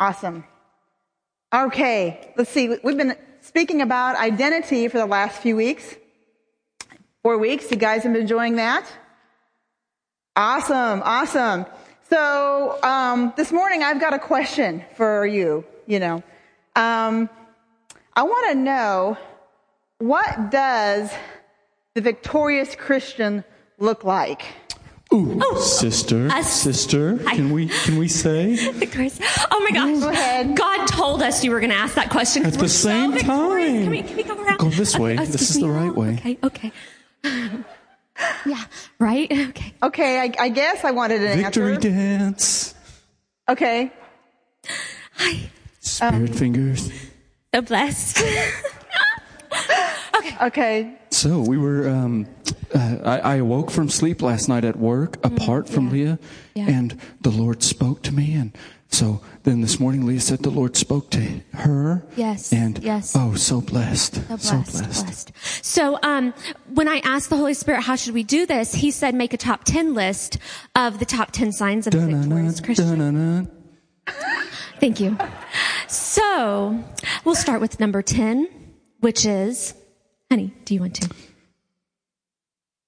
Awesome. Okay, let's see. We've been speaking about identity for the last few weeks. Four weeks. You guys have been enjoying that? Awesome, awesome. So um, this morning I've got a question for you. You know, um, I want to know what does the victorious Christian look like? Ooh, oh, sister, us. sister, can we can we say? oh my gosh! Go ahead. God told us you were going to ask that question at the same so time. Can we, can we go around? Go this way. Uh, this is the right way. Okay. Okay. yeah. Right. Okay. Okay. I, I guess I wanted an Victory answer. dance. Okay. Hi. Spirit um, fingers. So blessed. okay. Okay. So we were. Um, uh, I, I, awoke from sleep last night at work, mm, apart from yeah. Leah, yeah. and the Lord spoke to me. And so then this morning, Leah said the Lord spoke to her. Yes. And yes. oh, so blessed. So blessed. So blessed. blessed. So um, when I asked the Holy Spirit, how should we do this? He said, make a top ten list of the top ten signs of a victorious Christian. Thank you. So we'll start with number ten, which is, honey, do you want to?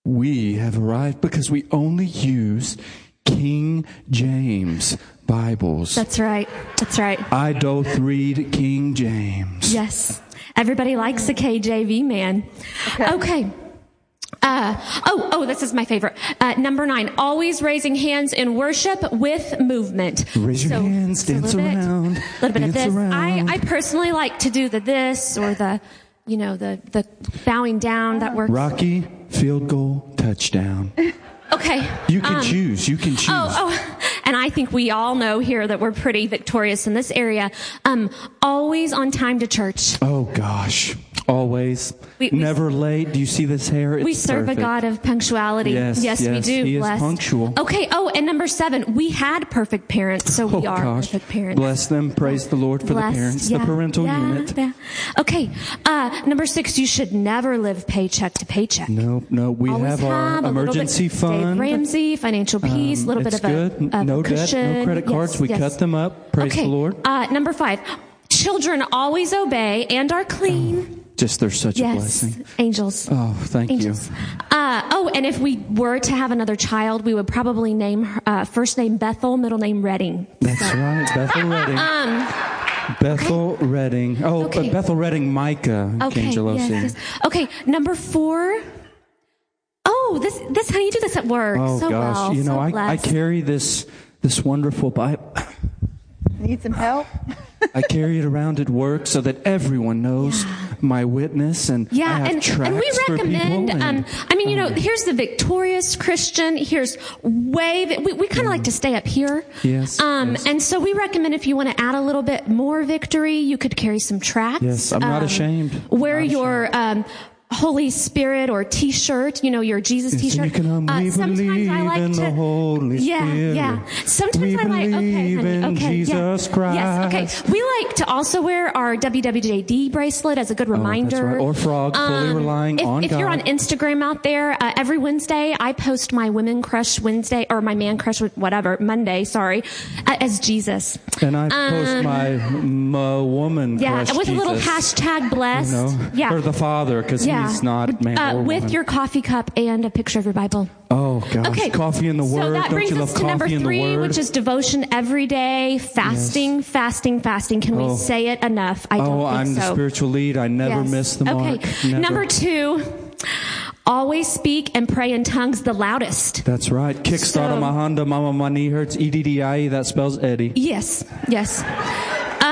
we have arrived because we only use King James Bibles. That's right. That's right. I don't read King James. Yes. Everybody likes the KJV, man. Okay. okay. Uh, oh, oh, this is my favorite. Uh, number nine, always raising hands in worship with movement. Raise your so, hands, dance a little around. A little bit of this. Around. I, I personally like to do the this or the, you know, the, the bowing down that works. Rocky, field goal, touchdown. Okay. You can um, choose. You can choose. Oh, oh, and I think we all know here that we're pretty victorious in this area. Um, always on time to church. Oh gosh, always. We, we, Never late. Do you see this hair? It's we serve perfect. a God of punctuality. Yes, yes, yes we do. He Blessed. is punctual. Okay. Oh, and number seven, we had perfect parents, so we oh, are gosh. perfect parents. Bless them. Praise the Lord for Blessed. the parents, yeah, the parental yeah, unit. Yeah. Okay. Uh, number six, you should never live paycheck to paycheck. No, no. We Always have our have emergency bit, fund. Dave Ramsey, financial peace, a um, little bit of good. a, no a cushion. debt, no credit cards. Yes, we yes. cut them up. Praise okay. the Lord. Uh, number five, children always obey and are clean. Just they're such yes. a blessing. Angels. Oh, thank Angels. you. Uh, oh, and if we were to have another child, we would probably name her, uh, first name Bethel, middle name Redding. That's so. right, Bethel Redding. Um, Bethel okay. Redding. Oh, okay. Bethel Redding Micah okay, yes, yes. Okay, number four. Oh, this this how do you do this at work. Oh so gosh, well, you know so I, I carry this this wonderful Bible. Need some help? I carry it around at work so that everyone knows Yeah. my witness and I Yeah, have and, and we recommend. and, um, I mean, you know, um, here's the victorious Christian. Here's way. We, we kind of like to stay up here. Yes, Um, yes. and so we recommend if you want to add a little bit more victory, you could carry some tracts. Yes, I'm not um, ashamed. Wear Not your um, Holy Spirit or T-shirt. You know, your Jesus T-shirt. Uh, sometimes I like to. yeah, Spirit. yeah. Sometimes we I like. Okay, honey. okay, Jesus yeah. Christ. Yes. Okay. We like to also wear our WWJD bracelet as a good Oh, reminder. right. Or frog, fully Um, relying if, on if you're on Instagram out there, uh, every Wednesday I post my women crush Wednesday or my man crush whatever Monday, sorry, uh, as Jesus. And I post Um, my, my woman Yeah, with a little hashtag blessed. You know, yeah. or the Father because yeah. He's not man uh, with woman. your coffee cup and a picture of your Bible. Oh gosh, Okay. coffee in the world. so that Don't brings you us to number coffee in the three, which is devotion every day, fasting, fasting, fasting. Can Oh. we say it enough? I don't oh, I'm so. the spiritual lead. I never Yes. miss the mark. Okay. Never. Number two, always speak and pray in tongues the loudest. That's right. Kickstart So- Honda. Mama, my knee hurts. E D D I E. That spells Eddie. Yes, yes.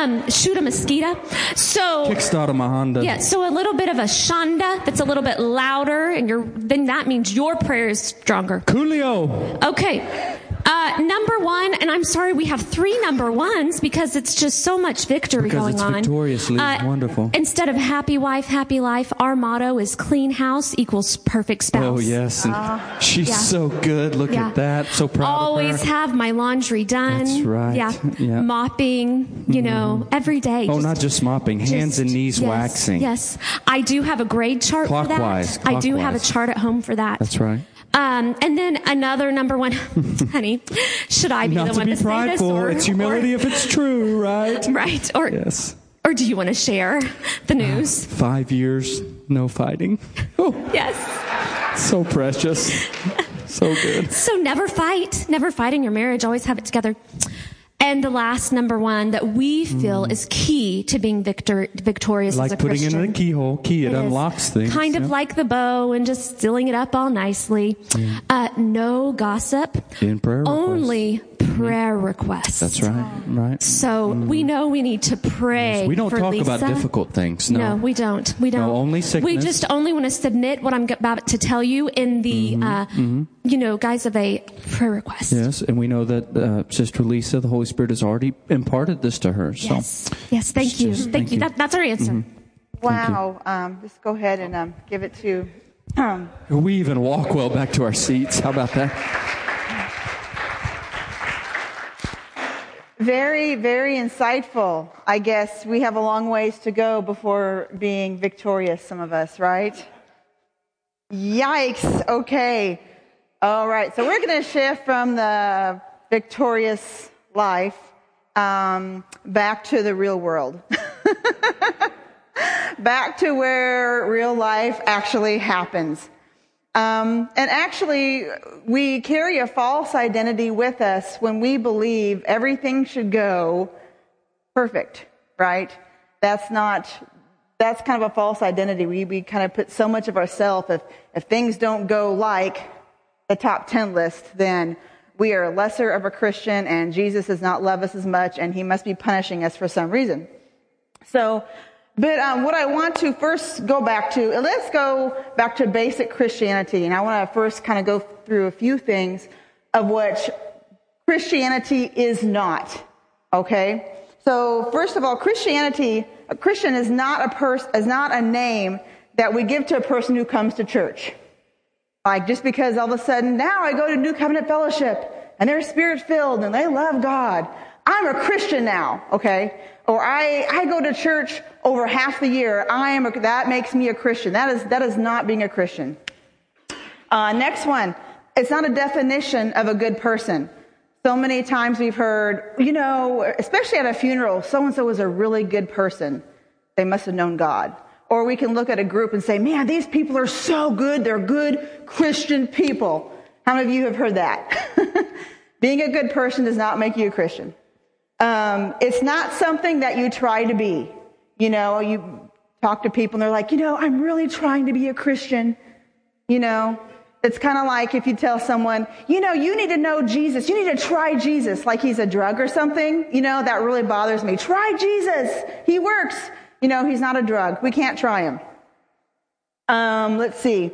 Um, shoot a mosquito. So Kickstart my Honda. yeah, so a little bit of a shanda that's a little bit louder, and your then that means your prayer is stronger. Coolio. Okay. Uh, number one, and I'm sorry we have three number ones because it's just so much victory Because going it's on. victoriously uh, wonderful. Instead of happy wife, happy life, our motto is clean house equals perfect oh, spouse. Oh yes, and uh, she's yeah. so good. Look Yeah. at that. So proud Always of her. Always have my laundry done. That's right. Yeah. Yeah. Mopping, you mm-hmm. know, every day. Oh, Just- not just mopping, hands and knees yes, waxing. Yes. I do have a grade chart Clockwise, for that. Clockwise. I do have a chart at home for that. That's right. Um, and then another number one, honey, should I be Not the to one be to say this? prideful. Or, it's humility or- if it's true, right? right. Or, Yes. or do you want to share the news? Five years, no fighting. Oh, Yes. so precious. So good. So never fight. Never fight in your marriage. Always have it together. And the last number one that we feel is key to being victor, victorious as Like a putting Christian. in a keyhole. Key, it unlocks things. Kind of yeah. like the bow and just sealing it up all nicely. Uh, no gossip. In prayer requests. Only prayer requests. That's right. Right. So we know we need to pray. We don't for talk Lisa. about difficult things. No. No, we don't. We don't. only sickness. We just only want to submit what I'm about to tell you in the, uh, you know, guise of a prayer request. Mm-hmm. Yes, and we know that uh, Sister Lisa, the Holy Spirit has already imparted this to her. So Yes. Yes. Thank you. just- thank, thank you. you. That, that's our answer. Wow. Um, just go ahead and um, give it to. Um, we even walk well back to our seats. How about that? Very, very insightful. I guess we have a long ways to go before being victorious, some of us, right? Yikes. Okay. All right. So we're going to shift from the victorious life um, back to the real world. back to where real life actually happens. Um, and actually, we carry a false identity with us when we believe everything should go perfect, right? That's not, that's kind of a false identity. We, we kind of put so much of ourselves, if, if things don't go like the top 10 list, then we are lesser of a Christian and Jesus does not love us as much and he must be punishing us for some reason. So, but um, what I want to first go back to, let's go back to basic Christianity. And I want to first kind of go through a few things of what Christianity is not. Okay? So, first of all, Christianity, a Christian is not a person, is not a name that we give to a person who comes to church. Like just because all of a sudden now I go to New Covenant Fellowship and they're spirit filled and they love God. I'm a Christian now, okay? Or I, I go to church over half the year. I am a, that makes me a Christian. That is, that is not being a Christian. Uh, next one. It's not a definition of a good person. So many times we've heard, you know, especially at a funeral, so and so was a really good person. They must have known God. Or we can look at a group and say, man, these people are so good. They're good Christian people. How many of you have heard that? Being a good person does not make you a Christian. Um, it's not something that you try to be. You know, you talk to people and they're like, you know, I'm really trying to be a Christian. You know, it's kind of like if you tell someone, you know, you need to know Jesus. You need to try Jesus, like he's a drug or something. You know, that really bothers me. Try Jesus. He works. You know, he's not a drug. We can't try him. Um, let's see.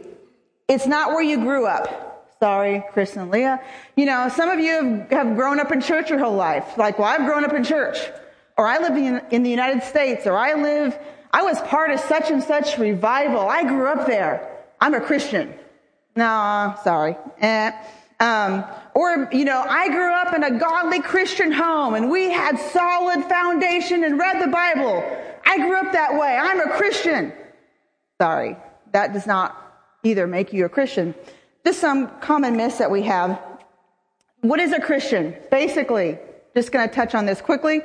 It's not where you grew up. Sorry, Chris and Leah. You know, some of you have, grown up in church your whole life. Like, well, I've grown up in church. Or I live in, in the United States. Or I live, I was part of such and such revival. I grew up there. I'm a Christian. No, sorry. Eh. Um, or, you know, I grew up in a godly Christian home and we had solid foundation and read the Bible. I grew up that way. I'm a Christian. Sorry. That does not either make you a Christian. Just some common myths that we have. What is a Christian? Basically, just going to touch on this quickly.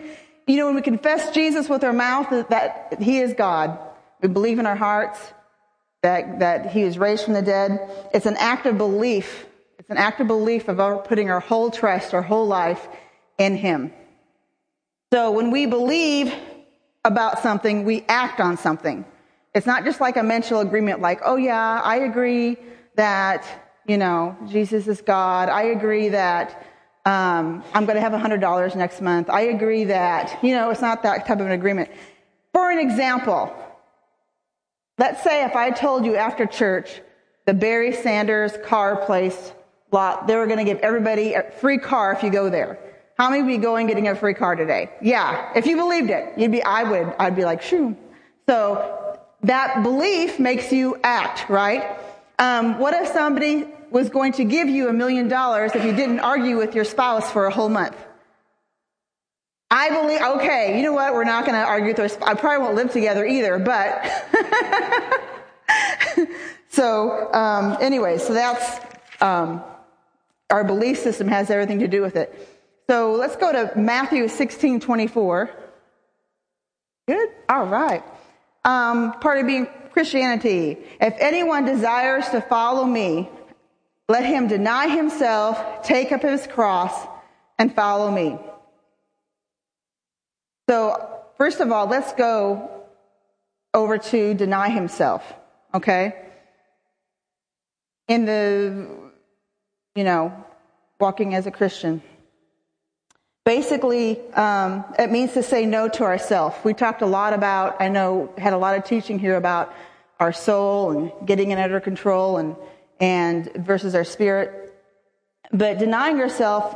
You know, when we confess Jesus with our mouth that he is God, we believe in our hearts that, that he is raised from the dead. It's an act of belief. It's an act of belief of our putting our whole trust, our whole life in him. So when we believe about something, we act on something. It's not just like a mental agreement like, oh yeah, I agree that, you know, Jesus is God. I agree that um, I'm going to have $100 next month. I agree that, you know, it's not that type of an agreement. For an example, let's say if I told you after church, the Barry Sanders car place lot, they were going to give everybody a free car if you go there. How many would be going getting a free car today? Yeah. If you believed it, you'd be, I would, I'd be like, shoo. So that belief makes you act, right? Um, what if somebody was going to give you a million dollars if you didn't argue with your spouse for a whole month? I believe, okay, you know what? We're not going to argue with our spouse. I probably won't live together either, but. so, um, anyway, so that's, um, our belief system has everything to do with it. So let's go to Matthew 16 24. Good? All right. Um, part of being Christianity. If anyone desires to follow me, let him deny himself, take up his cross, and follow me. So, first of all, let's go over to deny himself, okay? In the, you know, walking as a Christian. Basically, um, it means to say no to ourselves. We talked a lot about, I know, had a lot of teaching here about our soul and getting it under control and, and versus our spirit. But denying yourself,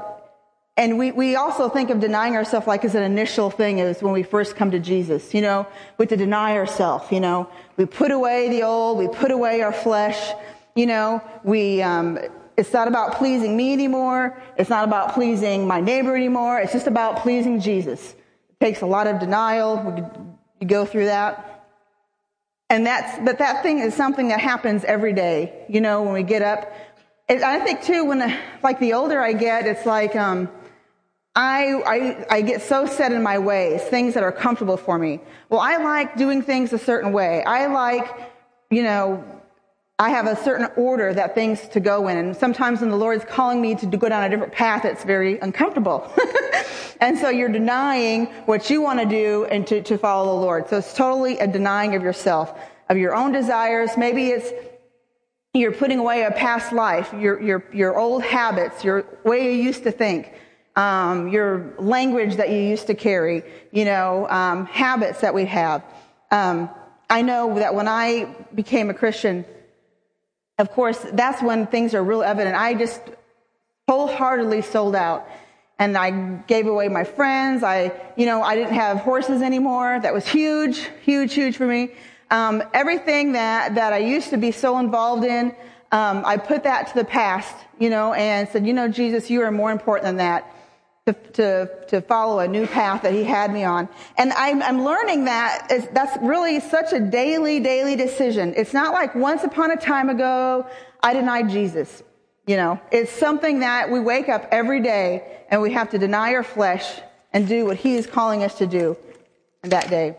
and we, we also think of denying ourselves like as an initial thing is when we first come to Jesus, you know, we have to deny ourselves, you know. We put away the old, we put away our flesh, you know, we, um, it's not about pleasing me anymore. It's not about pleasing my neighbor anymore. It's just about pleasing Jesus. It takes a lot of denial. We go through that. And that's, but that thing is something that happens every day, you know, when we get up. I think too, when, like the older I get, it's like, um, I, I, I get so set in my ways, things that are comfortable for me. Well, I like doing things a certain way. I like, you know, I have a certain order that things to go in. And sometimes when the Lord is calling me to go down a different path, it's very uncomfortable. and so you're denying what you want to do and to, to follow the Lord. So it's totally a denying of yourself, of your own desires. Maybe it's you're putting away a past life, your, your, your old habits, your way you used to think, um, your language that you used to carry, you know, um, habits that we have. Um, I know that when I became a Christian, of course, that's when things are real evident. I just wholeheartedly sold out. And I gave away my friends. I, you know, I didn't have horses anymore. That was huge, huge, huge for me. Um, everything that, that I used to be so involved in, um, I put that to the past, you know, and said, you know, Jesus, you are more important than that to, to, to follow a new path that he had me on. And I'm, I'm learning that that's really such a daily, daily decision. It's not like once upon a time ago, I denied Jesus. You know, it's something that we wake up every day and we have to deny our flesh and do what he is calling us to do that day.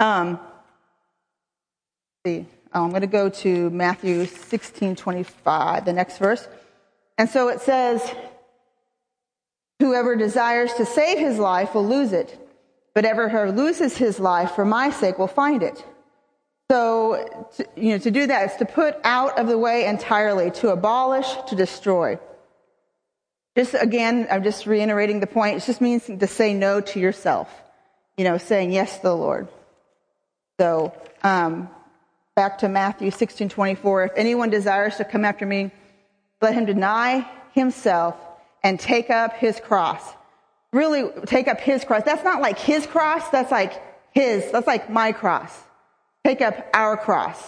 Um, see, oh, I'm going to go to Matthew 16, 25, the next verse. And so it says, Whoever desires to save his life will lose it, but whoever loses his life for my sake will find it. So, to, you know, to do that is to put out of the way entirely, to abolish, to destroy. Just again, I'm just reiterating the point. It just means to say no to yourself. You know, saying yes to the Lord. So, um, back to Matthew 16, 24. If anyone desires to come after me, let him deny himself and take up his cross. Really take up his cross. That's not like his cross. That's like his. That's like my cross. Take up our cross,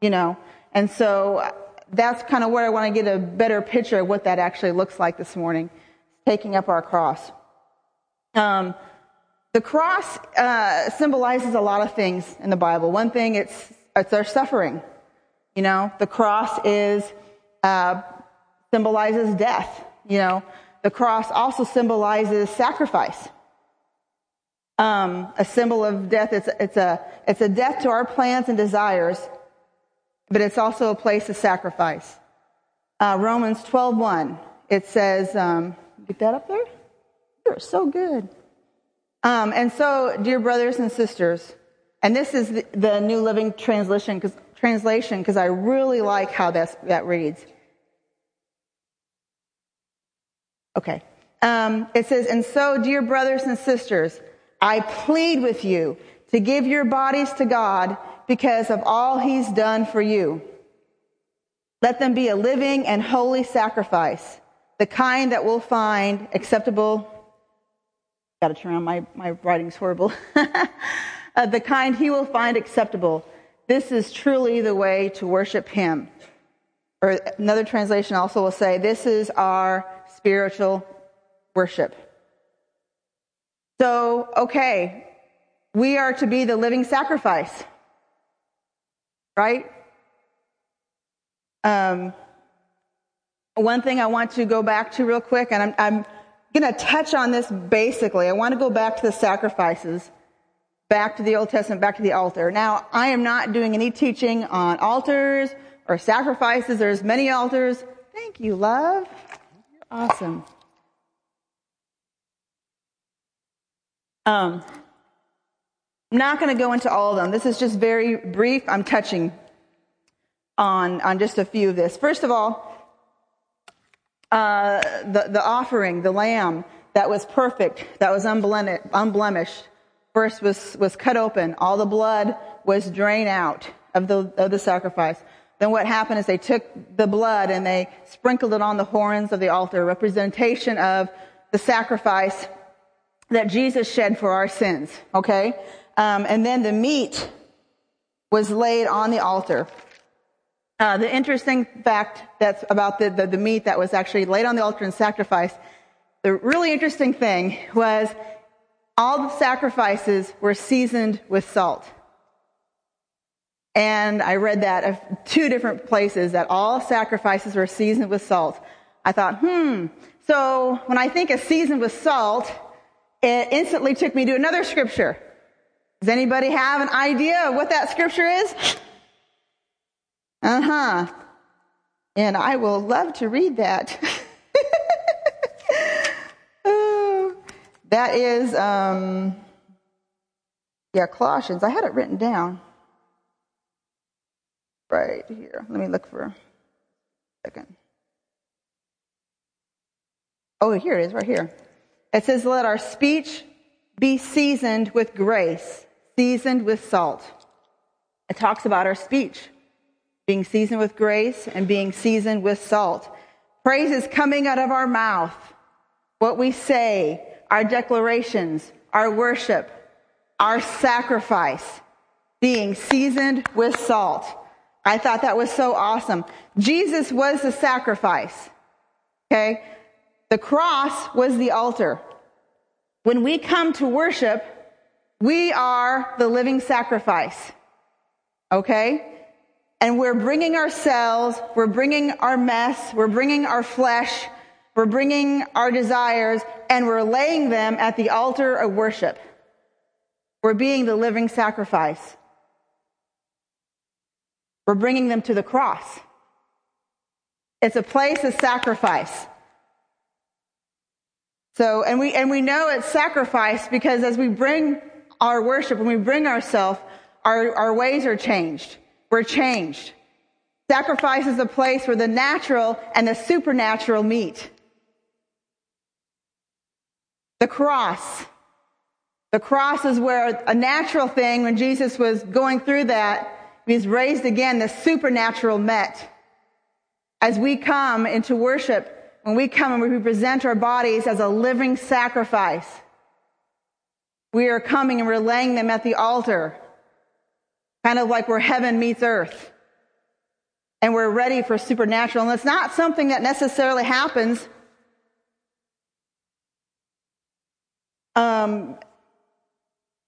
you know? And so that's kind of where I want to get a better picture of what that actually looks like this morning. Taking up our cross. Um, the cross uh, symbolizes a lot of things in the Bible. One thing, it's it's our suffering. You know, the cross is uh, symbolizes death. You know, the cross also symbolizes sacrifice. Um, a symbol of death. It's, it's, a, it's a death to our plans and desires, but it's also a place of sacrifice. Uh, Romans 12.1, it says, um, get that up there? You're so good. Um, and so, dear brothers and sisters, and this is the, the New Living Translation because translation because I really like how that reads. Okay. Um, it says, and so, dear brothers and sisters, I plead with you to give your bodies to God because of all he's done for you. Let them be a living and holy sacrifice, the kind that will find acceptable. Got to turn on my, my writing's horrible. uh, the kind he will find acceptable. This is truly the way to worship him. Or another translation also will say, this is our spiritual worship. So, okay, we are to be the living sacrifice, right? Um, one thing I want to go back to real quick, and I'm, I'm going to touch on this basically. I want to go back to the sacrifices, back to the Old Testament, back to the altar. Now, I am not doing any teaching on altars or sacrifices. There's many altars. Thank you, love. Awesome. Um, I'm not going to go into all of them. This is just very brief. I'm touching on, on just a few of this. First of all, uh, the, the offering, the lamb that was perfect, that was unblemished, first was, was cut open. All the blood was drained out of the, of the sacrifice. Then what happened is they took the blood and they sprinkled it on the horns of the altar, representation of the sacrifice that Jesus shed for our sins. Okay? Um, and then the meat was laid on the altar. Uh, the interesting fact that's about the, the, the meat that was actually laid on the altar and sacrificed, the really interesting thing was all the sacrifices were seasoned with salt. And I read that of two different places that all sacrifices were seasoned with salt. I thought, hmm. So when I think of seasoned with salt, it instantly took me to another scripture. Does anybody have an idea of what that scripture is? Uh huh. And I will love to read that. that is, um, yeah, Colossians. I had it written down right here. Let me look for a second. Oh, here it is, right here. It says, Let our speech be seasoned with grace, seasoned with salt. It talks about our speech being seasoned with grace and being seasoned with salt. Praise is coming out of our mouth. What we say, our declarations, our worship, our sacrifice, being seasoned with salt. I thought that was so awesome. Jesus was the sacrifice. Okay? The cross was the altar. When we come to worship, we are the living sacrifice. Okay? And we're bringing ourselves, we're bringing our mess, we're bringing our flesh, we're bringing our desires, and we're laying them at the altar of worship. We're being the living sacrifice. We're bringing them to the cross. It's a place of sacrifice. So, and we, and we know it's sacrifice because as we bring our worship, when we bring ourselves, our, our ways are changed. We're changed. Sacrifice is a place where the natural and the supernatural meet. The cross. The cross is where a natural thing, when Jesus was going through that, was raised again, the supernatural met. As we come into worship, when we come and we present our bodies as a living sacrifice, we are coming and we're laying them at the altar kind of like where heaven meets earth. And we're ready for supernatural. And it's not something that necessarily happens um,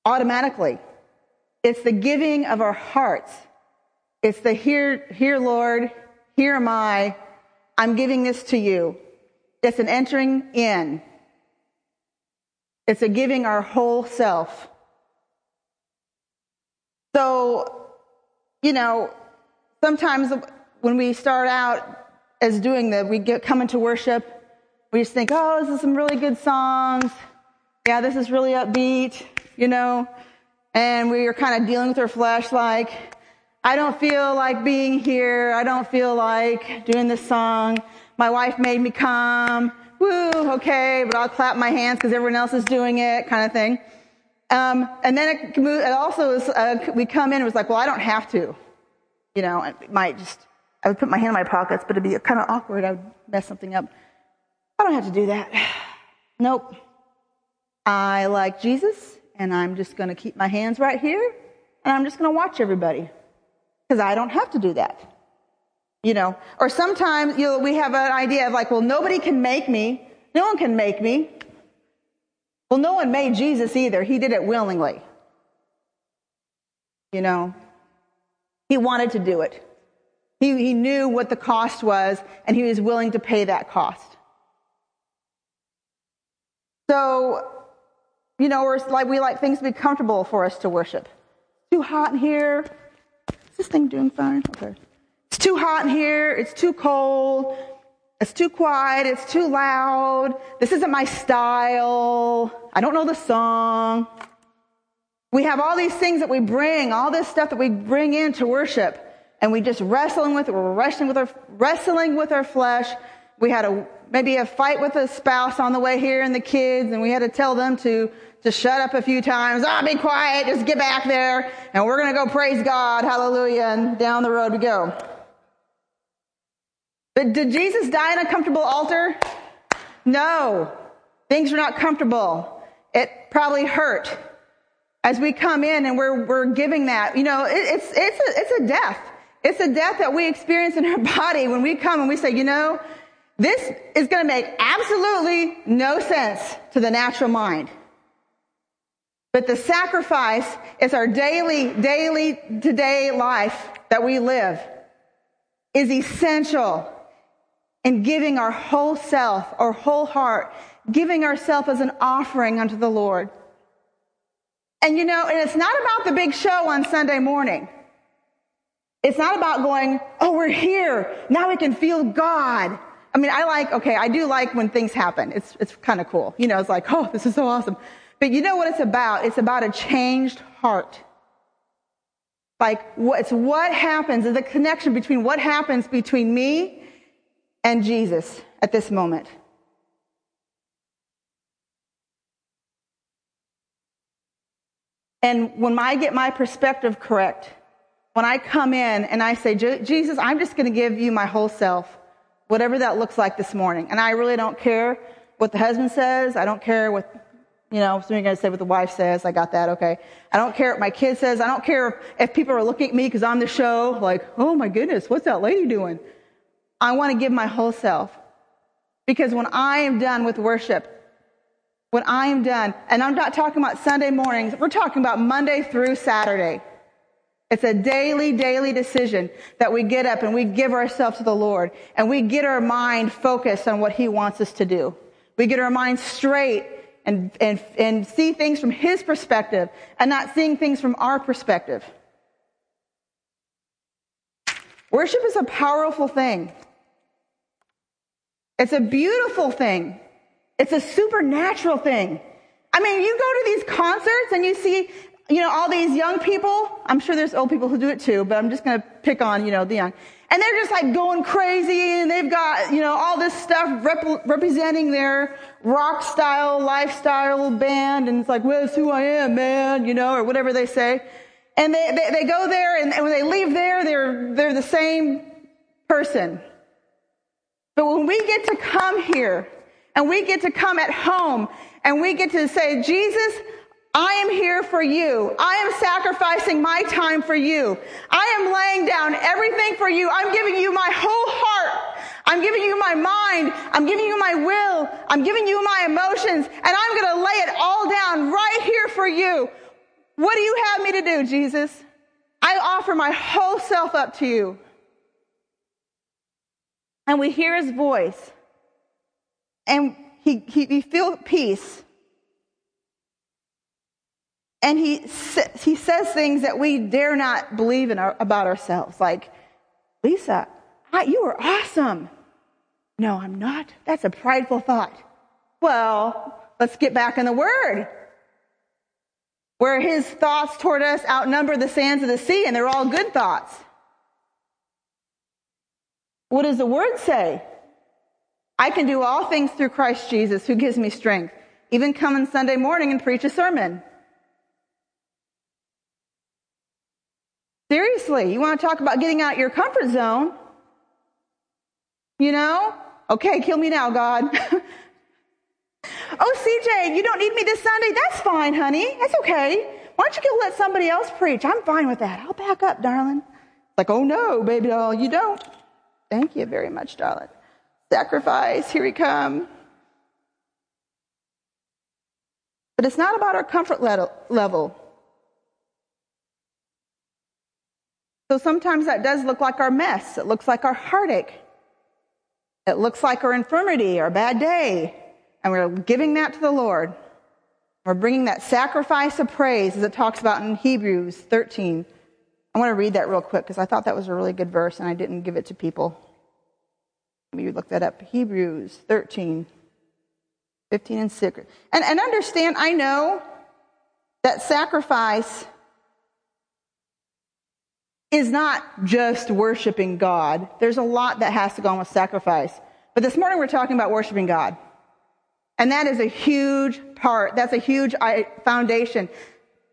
automatically. It's the giving of our hearts. It's the here, here, Lord, here am I. I'm giving this to you. It's an entering in. It's a giving our whole self. So, you know, sometimes when we start out as doing that, we get come into worship, we just think, oh, this is some really good songs. Yeah, this is really upbeat, you know, and we are kind of dealing with our flesh like, I don't feel like being here. I don't feel like doing this song. My wife made me come. Woo, okay, but I'll clap my hands because everyone else is doing it, kind of thing. Um, and then it, it also was, uh, we come in and it was like, well, I don't have to. You know, I might just, I would put my hand in my pockets, but it'd be kind of awkward. I would mess something up. I don't have to do that. Nope. I like Jesus, and I'm just going to keep my hands right here, and I'm just going to watch everybody. Because I don't have to do that. You know, or sometimes you know, we have an idea of like, well, nobody can make me. No one can make me. Well, no one made Jesus either. He did it willingly. You know, he wanted to do it. He, he knew what the cost was, and he was willing to pay that cost. So, you know, we're like, we like things to be comfortable for us to worship. too hot in here. Is this thing doing fine? Okay. It's too hot in here. It's too cold. It's too quiet. It's too loud. This isn't my style. I don't know the song. We have all these things that we bring, all this stuff that we bring in to worship, and we just wrestling with it. We're wrestling with our, wrestling with our flesh. We had a, maybe a fight with a spouse on the way here and the kids, and we had to tell them to, to shut up a few times. Ah, oh, be quiet. Just get back there. And we're going to go praise God. Hallelujah. And down the road we go. But did Jesus die on a comfortable altar? No. Things were not comfortable. It probably hurt as we come in and we're, we're giving that, you know, it, it's, it's, a, it's a death. It's a death that we experience in our body when we come and we say, you know, this is going to make absolutely no sense to the natural mind. But the sacrifice is our daily, daily today life that we live is essential in giving our whole self, our whole heart, giving ourselves as an offering unto the Lord. And you know, and it's not about the big show on Sunday morning. It's not about going, oh, we're here. Now we can feel God. I mean, I like, okay, I do like when things happen. It's, it's kind of cool. You know, it's like, oh, this is so awesome. But you know what it's about? It's about a changed heart. Like, it's what happens, the connection between what happens between me and Jesus at this moment. And when I get my perspective correct, when I come in and I say, Jesus, I'm just going to give you my whole self, whatever that looks like this morning. And I really don't care what the husband says. I don't care what, you know, so you're going to say what the wife says. I got that. Okay. I don't care what my kid says. I don't care if, people are looking at me because I'm the show, like, oh my goodness, what's that lady doing? I want to give my whole self. Because when I am done with worship, when I am done, and I'm not talking about Sunday mornings, we're talking about Monday through Saturday. It's a daily, daily decision that we get up and we give ourselves to the Lord and we get our mind focused on what He wants us to do. We get our mind straight and, and, and see things from His perspective and not seeing things from our perspective. Worship is a powerful thing. It's a beautiful thing. It's a supernatural thing. I mean, you go to these concerts and you see, you know, all these young people. I'm sure there's old people who do it too, but I'm just going to pick on, you know, the young. And they're just like going crazy and they've got, you know, all this stuff rep- representing their rock style lifestyle band. And it's like, well, it's who I am, man, you know, or whatever they say. And they, they, they go there and, and when they leave there, they're, they're the same person. But when we get to come here and we get to come at home and we get to say, Jesus, I am here for you. I am sacrificing my time for you. I am laying down everything for you. I'm giving you my whole heart. I'm giving you my mind. I'm giving you my will. I'm giving you my emotions and I'm going to lay it all down right here for you. What do you have me to do, Jesus? I offer my whole self up to you. And we hear his voice and he, he, we feel peace. And he, he says things that we dare not believe in our, about ourselves, like, Lisa, I, you are awesome. No, I'm not. That's a prideful thought. Well, let's get back in the Word, where his thoughts toward us outnumber the sands of the sea, and they're all good thoughts. What does the Word say? I can do all things through Christ Jesus who gives me strength. Even come on Sunday morning and preach a sermon. Seriously, you want to talk about getting out of your comfort zone? You know? Okay, kill me now, God. oh, CJ, you don't need me this Sunday? That's fine, honey. That's okay. Why don't you go let somebody else preach? I'm fine with that. I'll back up, darling. It's like, oh no, baby doll, you don't. Thank you very much, darling. Sacrifice, here we come. But it's not about our comfort level. So sometimes that does look like our mess. It looks like our heartache. It looks like our infirmity, our bad day. And we're giving that to the Lord. We're bringing that sacrifice of praise as it talks about in Hebrews 13. I want to read that real quick because I thought that was a really good verse and I didn't give it to people. Maybe look that up. Hebrews 13, 15 and 6. And, and understand, I know that sacrifice is not just worshiping God. There's a lot that has to go on with sacrifice. But this morning we're talking about worshiping God. And that is a huge part. That's a huge foundation.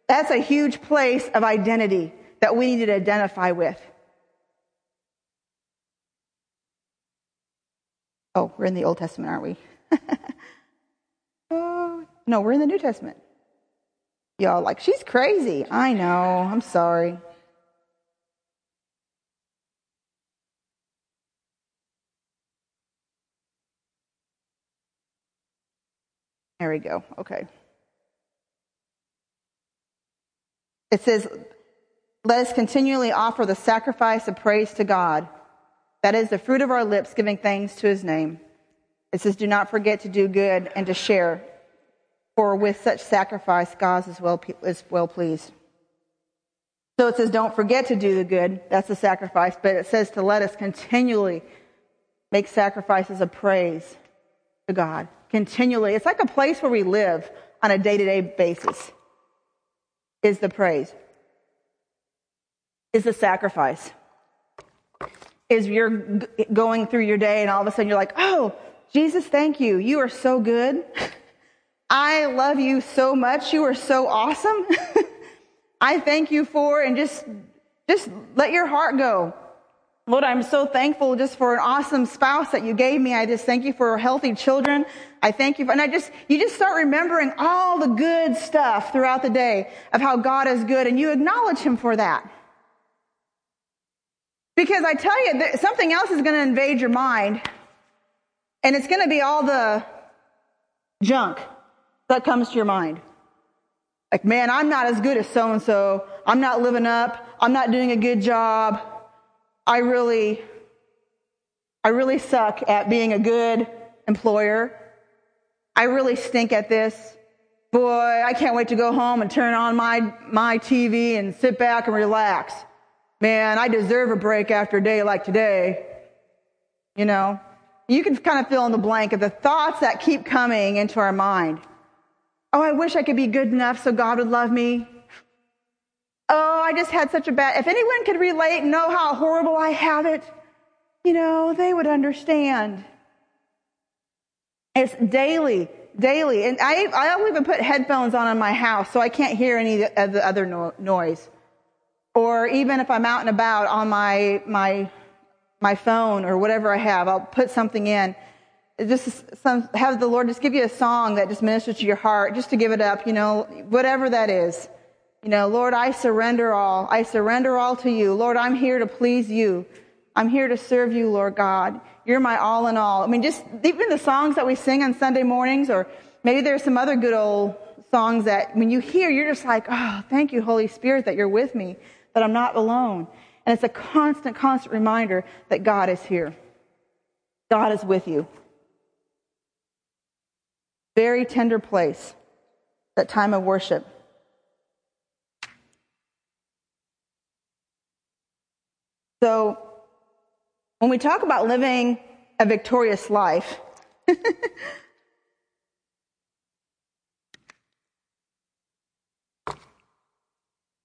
That's a huge place of identity that we need to identify with. Oh, we're in the Old Testament, aren't we? oh, no, we're in the New Testament. Y'all like, she's crazy. I know. I'm sorry. There we go. Okay. It says, let us continually offer the sacrifice of praise to God. That is the fruit of our lips, giving thanks to his name. It says, do not forget to do good and to share, for with such sacrifice, God is well, is well pleased. So it says, don't forget to do the good. That's the sacrifice. But it says to let us continually make sacrifices of praise to God continually. It's like a place where we live on a day to day basis, is the praise, is the sacrifice. Is you're going through your day and all of a sudden you're like, oh, Jesus, thank you. You are so good. I love you so much. You are so awesome. I thank you for, and just, just let your heart go. Lord, I'm so thankful just for an awesome spouse that you gave me. I just thank you for healthy children. I thank you for, and I just, you just start remembering all the good stuff throughout the day of how God is good and you acknowledge Him for that. Because I tell you, something else is going to invade your mind and it's going to be all the junk that comes to your mind. Like, man, I'm not as good as so and so. I'm not living up. I'm not doing a good job. I really, I really suck at being a good employer. I really stink at this. Boy, I can't wait to go home and turn on my, my TV and sit back and relax. Man, I deserve a break after a day like today. You know, you can kind of fill in the blank of the thoughts that keep coming into our mind. Oh, I wish I could be good enough so God would love me. Oh, I just had such a bad, if anyone could relate and know how horrible I have it, you know, they would understand. It's daily, daily. And I, I'll even put headphones on in my house so I can't hear any of the other no, noise. Or even if I'm out and about on my, my, my phone or whatever I have, I'll put something in. Just some, have the Lord just give you a song that just ministers to your heart, just to give it up, you know, whatever that is. You know, Lord, I surrender all. I surrender all to you. Lord, I'm here to please you. I'm here to serve you, Lord God. You're my all in all. I mean, just even the songs that we sing on Sunday mornings, or maybe there's some other good old songs that when you hear, you're just like, oh, thank you, Holy Spirit, that you're with me, that I'm not alone. And it's a constant, constant reminder that God is here. God is with you. Very tender place, that time of worship. So, when we talk about living a victorious life,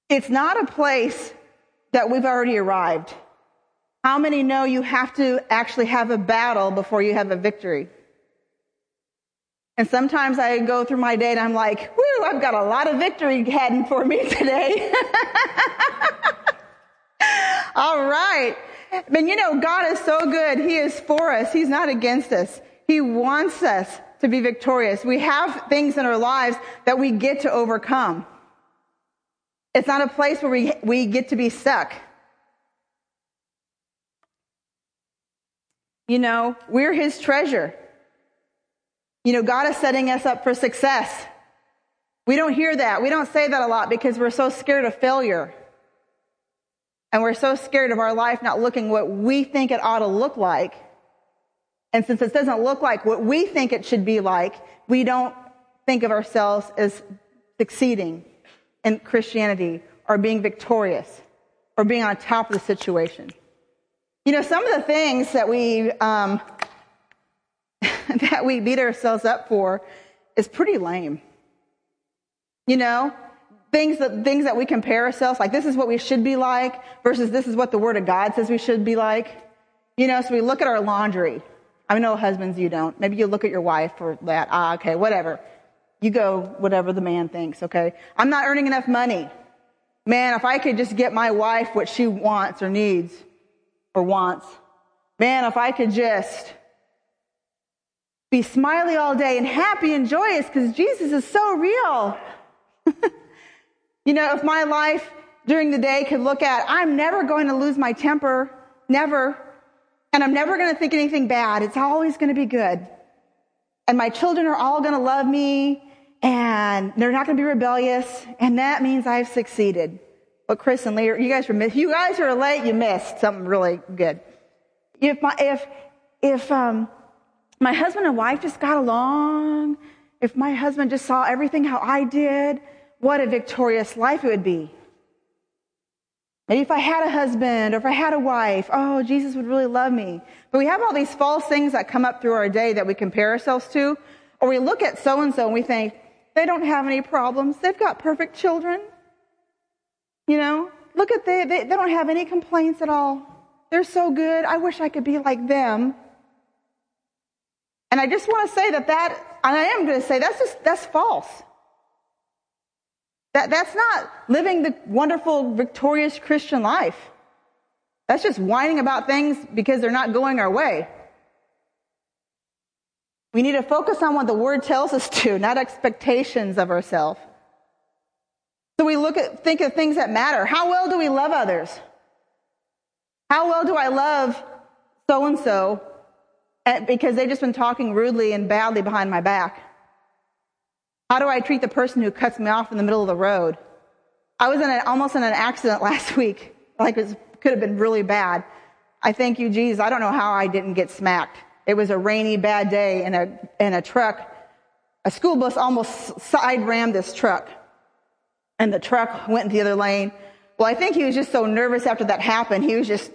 it's not a place that we've already arrived. How many know you have to actually have a battle before you have a victory? And sometimes I go through my day and I'm like, whoo, I've got a lot of victory heading for me today. All right. But you know, God is so good. He is for us. He's not against us. He wants us to be victorious. We have things in our lives that we get to overcome. It's not a place where we, we get to be stuck. You know, we're His treasure. You know, God is setting us up for success. We don't hear that. We don't say that a lot because we're so scared of failure. And we're so scared of our life not looking what we think it ought to look like. And since it doesn't look like what we think it should be like, we don't think of ourselves as succeeding in Christianity or being victorious or being on top of the situation. You know, some of the things that we um, that we beat ourselves up for is pretty lame. You know, things that things that we compare ourselves like this is what we should be like versus this is what the Word of God says we should be like. You know, so we look at our laundry. I know husbands, you don't. Maybe you look at your wife for that. Ah, okay, whatever. You go whatever the man thinks. Okay, I'm not earning enough money. Man, if I could just get my wife what she wants or needs or wants. Man, if I could just be smiley all day and happy and joyous because Jesus is so real. you know, if my life during the day could look at, I'm never going to lose my temper, never. And I'm never going to think anything bad. It's always going to be good. And my children are all going to love me and they're not going to be rebellious. And that means I've succeeded. But Chris and Lee, you guys are, you guys are late. You missed something really good. If my, if, if, um, my husband and wife just got along, if my husband just saw everything how I did, what a victorious life it would be. Maybe if I had a husband or if I had a wife, oh, Jesus would really love me. But we have all these false things that come up through our day that we compare ourselves to. Or we look at so and so and we think, they don't have any problems. They've got perfect children. You know, look at they, they, they don't have any complaints at all. They're so good. I wish I could be like them. And I just want to say that that, and I am going to say that's just, that's false. That, that's not living the wonderful, victorious Christian life. That's just whining about things because they're not going our way. We need to focus on what the word tells us to, not expectations of ourselves. So we look at, think of things that matter. How well do we love others? How well do I love so and so because they've just been talking rudely and badly behind my back? How do I treat the person who cuts me off in the middle of the road? I was in a, almost in an accident last week. Like it was, could have been really bad. I thank you, Jesus. I don't know how I didn't get smacked. It was a rainy, bad day, and a, and a truck, a school bus almost side rammed this truck and the truck went in the other lane. Well, I think he was just so nervous after that happened. He was just,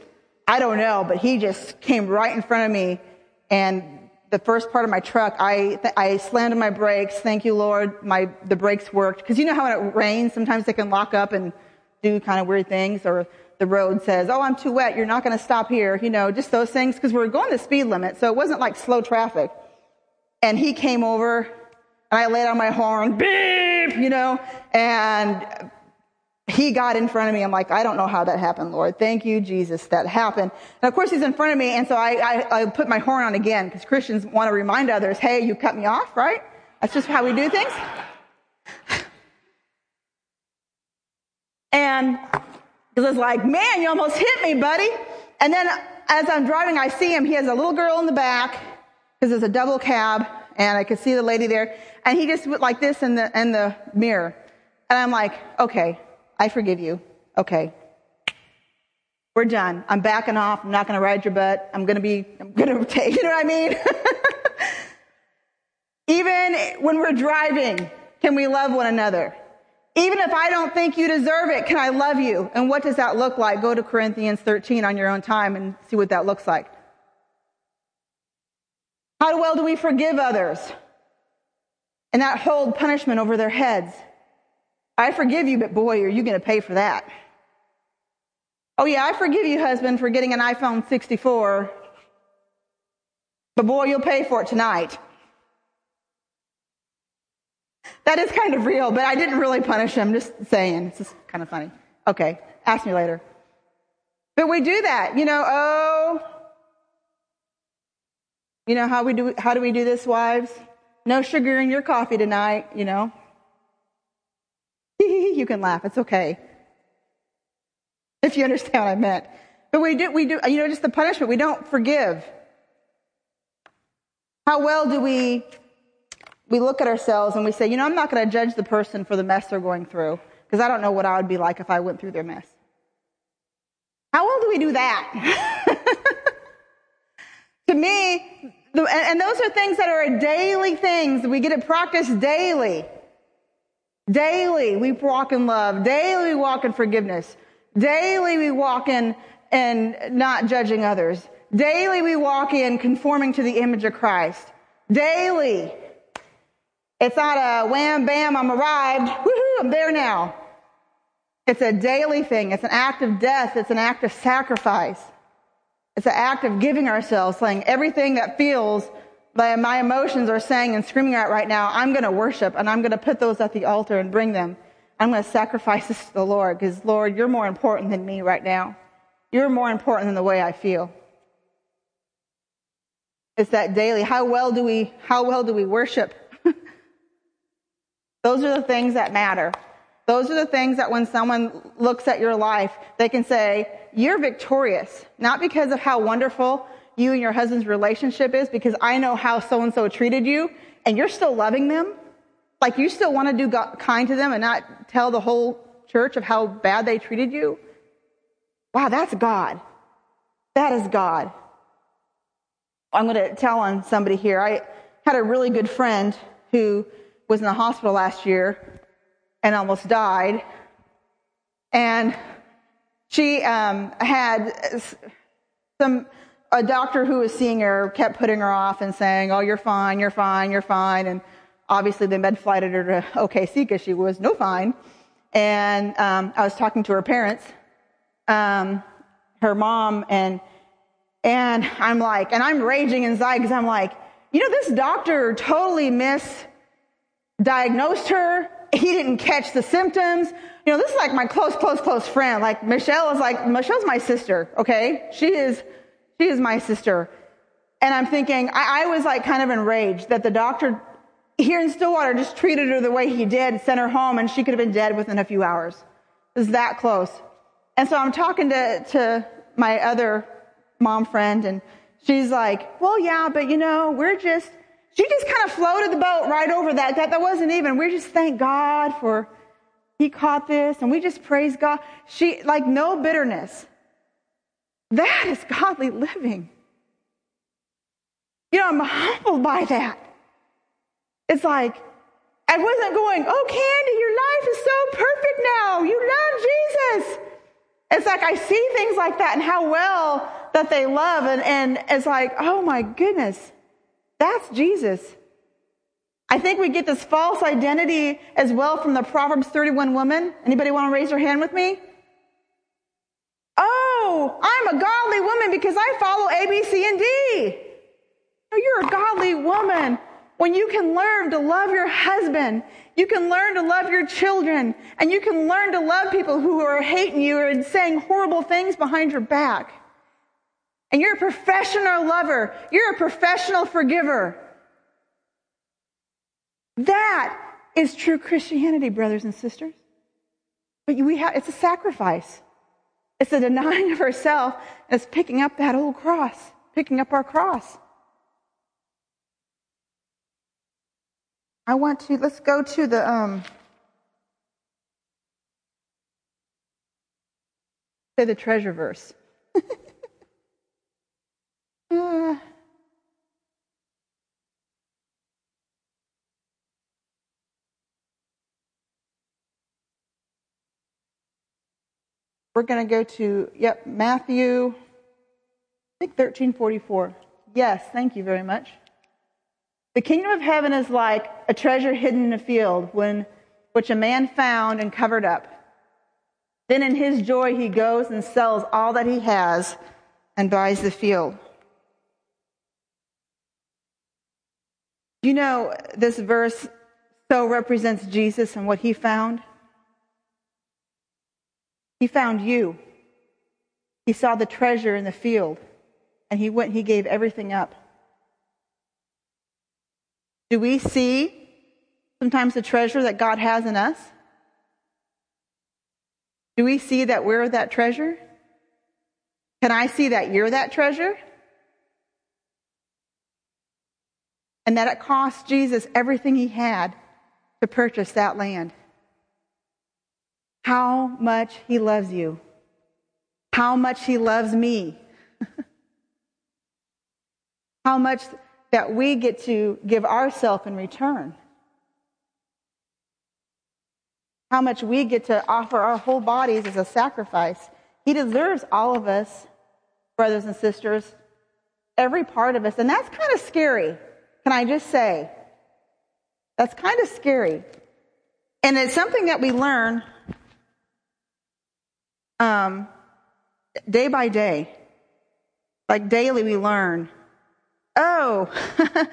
I don't know, but he just came right in front of me and the first part of my truck, I, I slammed on my brakes. Thank you, Lord. My, the brakes worked. Cause you know how when it rains, sometimes they can lock up and do kind of weird things or the road says, Oh, I'm too wet. You're not going to stop here. You know, just those things. Cause we were going the speed limit. So it wasn't like slow traffic. And he came over and I laid on my horn, beep, you know, and he got in front of me. I'm like, I don't know how that happened, Lord. Thank you, Jesus, that happened. And of course, he's in front of me, and so I, I, I put my horn on again because Christians want to remind others, hey, you cut me off, right? That's just how we do things. And he was like, man, you almost hit me, buddy. And then as I'm driving, I see him. He has a little girl in the back because it's a double cab, and I could see the lady there. And he just went like this in the, in the mirror. And I'm like, okay, I forgive you. Okay. We're done. I'm backing off. I'm not going to ride your butt. I'm going to be, I'm going to take, you know what I mean? Even when we're driving, can we love one another? Even if I don't think you deserve it, can I love you? And what does that look like? Go to Corinthians 13 on your own time and see what that looks like. How well do we forgive others and not hold punishment over their heads? I forgive you, but boy, are you going to pay for that. Oh, yeah, I forgive you, husband, for getting an iPhone 64, but boy, you'll pay for it tonight. That is kind of real, but I didn't really punish him, just saying. It's just kind of funny. Okay, ask me later. But we do that, you know, oh, you know how we do, how do we do this, wives? No sugar in your coffee tonight, you know you can laugh. It's okay. If you understand what I meant. But we do, we do, you know, just the punishment, we don't forgive. How well do we, we look at ourselves and we say, you know, I'm not going to judge the person for the mess they're going through because I don't know what I would be like if I went through their mess. How well do we do that? to me, and those are things that are daily things. We get to practice daily. Daily, we walk in love. Daily, we walk in forgiveness. Daily, we walk in and not judging others. Daily, we walk in conforming to the image of Christ. Daily. It's not a wham, bam, I'm arrived. Woohoo, I'm there now. It's a daily thing. It's an act of death. It's an act of sacrifice. It's an act of giving ourselves, saying everything that feels my emotions are saying and screaming out right now, I'm going to worship and I'm going to put those at the altar and bring them. I'm going to sacrifice this to the Lord because, Lord, you're more important than me right now. You're more important than the way I feel. It's that daily. How well do we, how well do we worship? Those are the things that matter. Those are the things that when someone looks at your life, they can say, you're victorious. Not because of how wonderful you and your husband's relationship is, because I know how so and so treated you, and you're still loving them. Like you still want to do kind to them and not tell the whole church of how bad they treated you. Wow, that's God. That is God. I'm going to tell on somebody here. I had a really good friend who was in the hospital last year and almost died. And she um, had some a doctor who was seeing her kept putting her off and saying, "Oh, you're fine, you're fine, you're fine," and obviously they med flighted her to OKC because she was no fine. And um, I was talking to her parents, um, her mom, and and I'm like, and I'm raging inside because I'm like, you know, this doctor totally misdiagnosed her. He didn't catch the symptoms. You know, this is like my close, close, close friend. Like Michelle is like, Michelle's my sister, okay? She is, she is my sister. And I'm thinking, I, I was like kind of enraged that the doctor here in Stillwater just treated her the way he did, sent her home, and she could have been dead within a few hours. It was that close. And so I'm talking to, to my other mom friend, and she's like, well, yeah, but you know, we're just, she just kind of floated the boat right over that. That, that wasn't even, we just thank God for, he caught this, and we just praise God. She, like, no bitterness. That is godly living. You know, I'm humbled by that. It's like, I wasn't going, oh, Candy, your life is so perfect now. You love Jesus. It's like I see things like that and how well that they love. And, and it's like, oh my goodness, that's Jesus. I think we get this false identity as well from the Proverbs 31 woman. Anybody want to raise your hand with me? Oh, I'm a godly woman because I follow A, B, C, and D. No, you're a godly woman when you can learn to love your husband, you can learn to love your children, and you can learn to love people who are hating you and saying horrible things behind your back. And you're a professional lover. You're a professional forgiver. That is true Christianity, brothers and sisters. But we have, it's a sacrifice. It's a denying of herself It's picking up that old cross, picking up our cross. I want to, let's go to the, um, say the treasure verse. uh, we're going to go to, yep, Matthew, I think 1344. Yes, thank you very much. The kingdom of heaven is like a treasure hidden in a field, when, which a man found and covered up. Then in his joy, he goes and sells all that he has and buys the field. You know, this verse so represents Jesus and what he found. He found you. He saw the treasure in the field, and he went, he gave everything up. Do we see sometimes the treasure that God has in us? Do we see that we're that treasure? Can I see that you're that treasure? And that it cost Jesus everything he had to purchase that land. How much he loves you. how much he loves me. how much that we get to give ourselves in return. How much we get to offer our whole bodies as a sacrifice. He deserves all of us, brothers and sisters, every part of us. And that's kind of scary, can I just say? That's kind of scary. And it's something that we learn um, day by day. Like daily, we learn. Oh,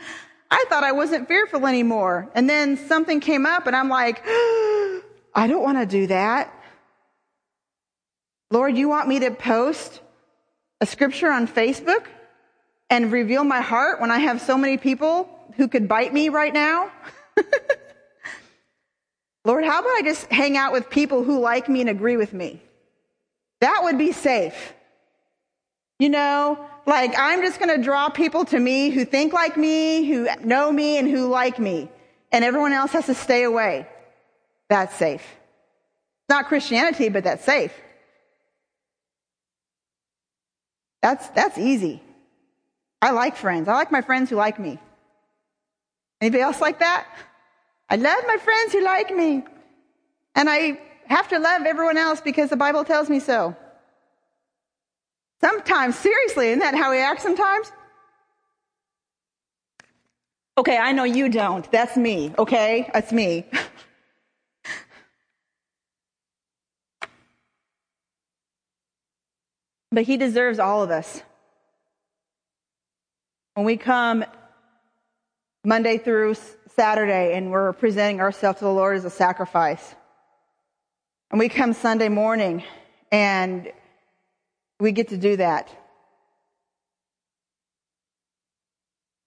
I thought I wasn't fearful anymore. And then something came up, and I'm like, I don't want to do that. Lord, you want me to post a scripture on Facebook and reveal my heart when I have so many people who could bite me right now? Lord, how about I just hang out with people who like me and agree with me? That would be safe. You know, like I'm just going to draw people to me who think like me, who know me, and who like me. And everyone else has to stay away. That's safe. Not Christianity, but that's safe. That's, that's easy. I like friends. I like my friends who like me. Anybody else like that? I love my friends who like me. And I have to love everyone else because the Bible tells me so. Sometimes, seriously, isn't that how we act sometimes? Okay, I know you don't. That's me, okay? That's me. but he deserves all of us. When we come Monday through Saturday and we're presenting ourselves to the Lord as a sacrifice, and we come Sunday morning and we get to do that.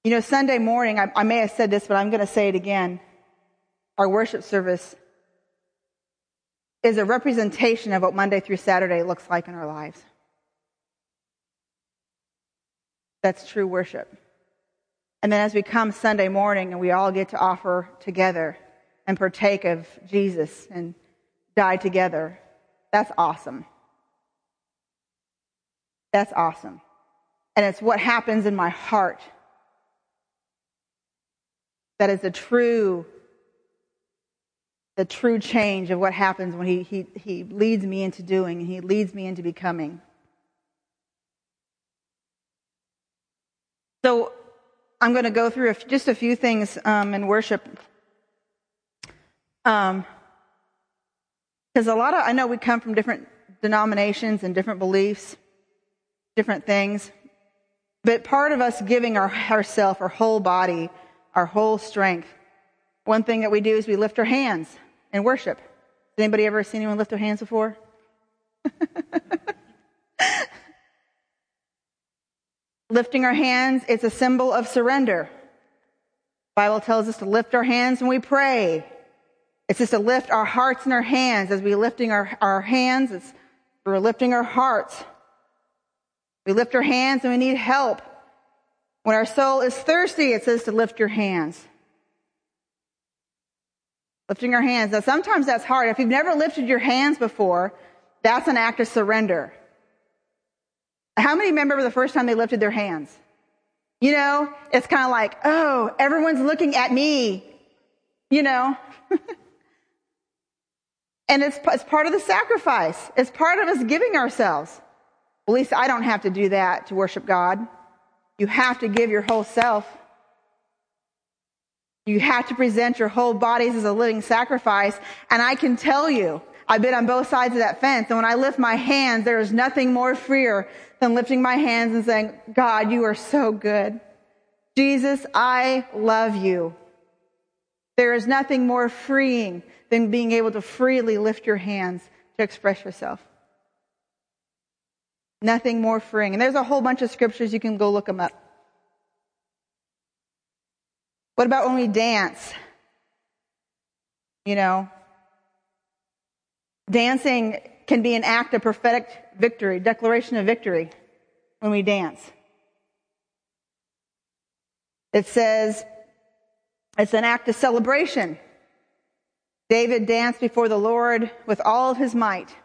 You know, Sunday morning, I, I may have said this, but I'm going to say it again. Our worship service is a representation of what Monday through Saturday looks like in our lives. That's true worship. And then as we come Sunday morning and we all get to offer together and partake of Jesus and die together, that's awesome. That's awesome. And it's what happens in my heart that is the true the true change of what happens when he, he, he leads me into doing and he leads me into becoming. So I'm going to go through just a few things um, in worship. Because a lot of, I know we come from different denominations and different beliefs, different things. But part of us giving our, ourself, our whole body, our whole strength, one thing that we do is we lift our hands in worship. Has anybody ever seen anyone lift their hands before? Lifting our hands is a symbol of surrender. The Bible tells us to lift our hands when we pray. It's just to lift our hearts and our hands. As we're lifting our, our hands, we're lifting our hearts. We lift our hands and we need help. When our soul is thirsty, it says to lift your hands. Lifting our hands. Now, sometimes that's hard. If you've never lifted your hands before, that's an act of surrender. How many remember the first time they lifted their hands? You know, it's kind of like, oh, everyone's looking at me, you know? and it's, it's part of the sacrifice. It's part of us giving ourselves. At least I don't have to do that to worship God. You have to give your whole self. You have to present your whole bodies as a living sacrifice. And I can tell you, I've been on both sides of that fence. And when I lift my hands, there is nothing more freer than lifting my hands and saying, God, you are so good. Jesus, I love you. There is nothing more freeing than being able to freely lift your hands to express yourself. Nothing more freeing. And there's a whole bunch of scriptures. You can go look them up. What about when we dance? You know, dancing can be an act of prophetic victory, declaration of victory when we dance. It says it's an act of celebration. David danced before the Lord with all of his might.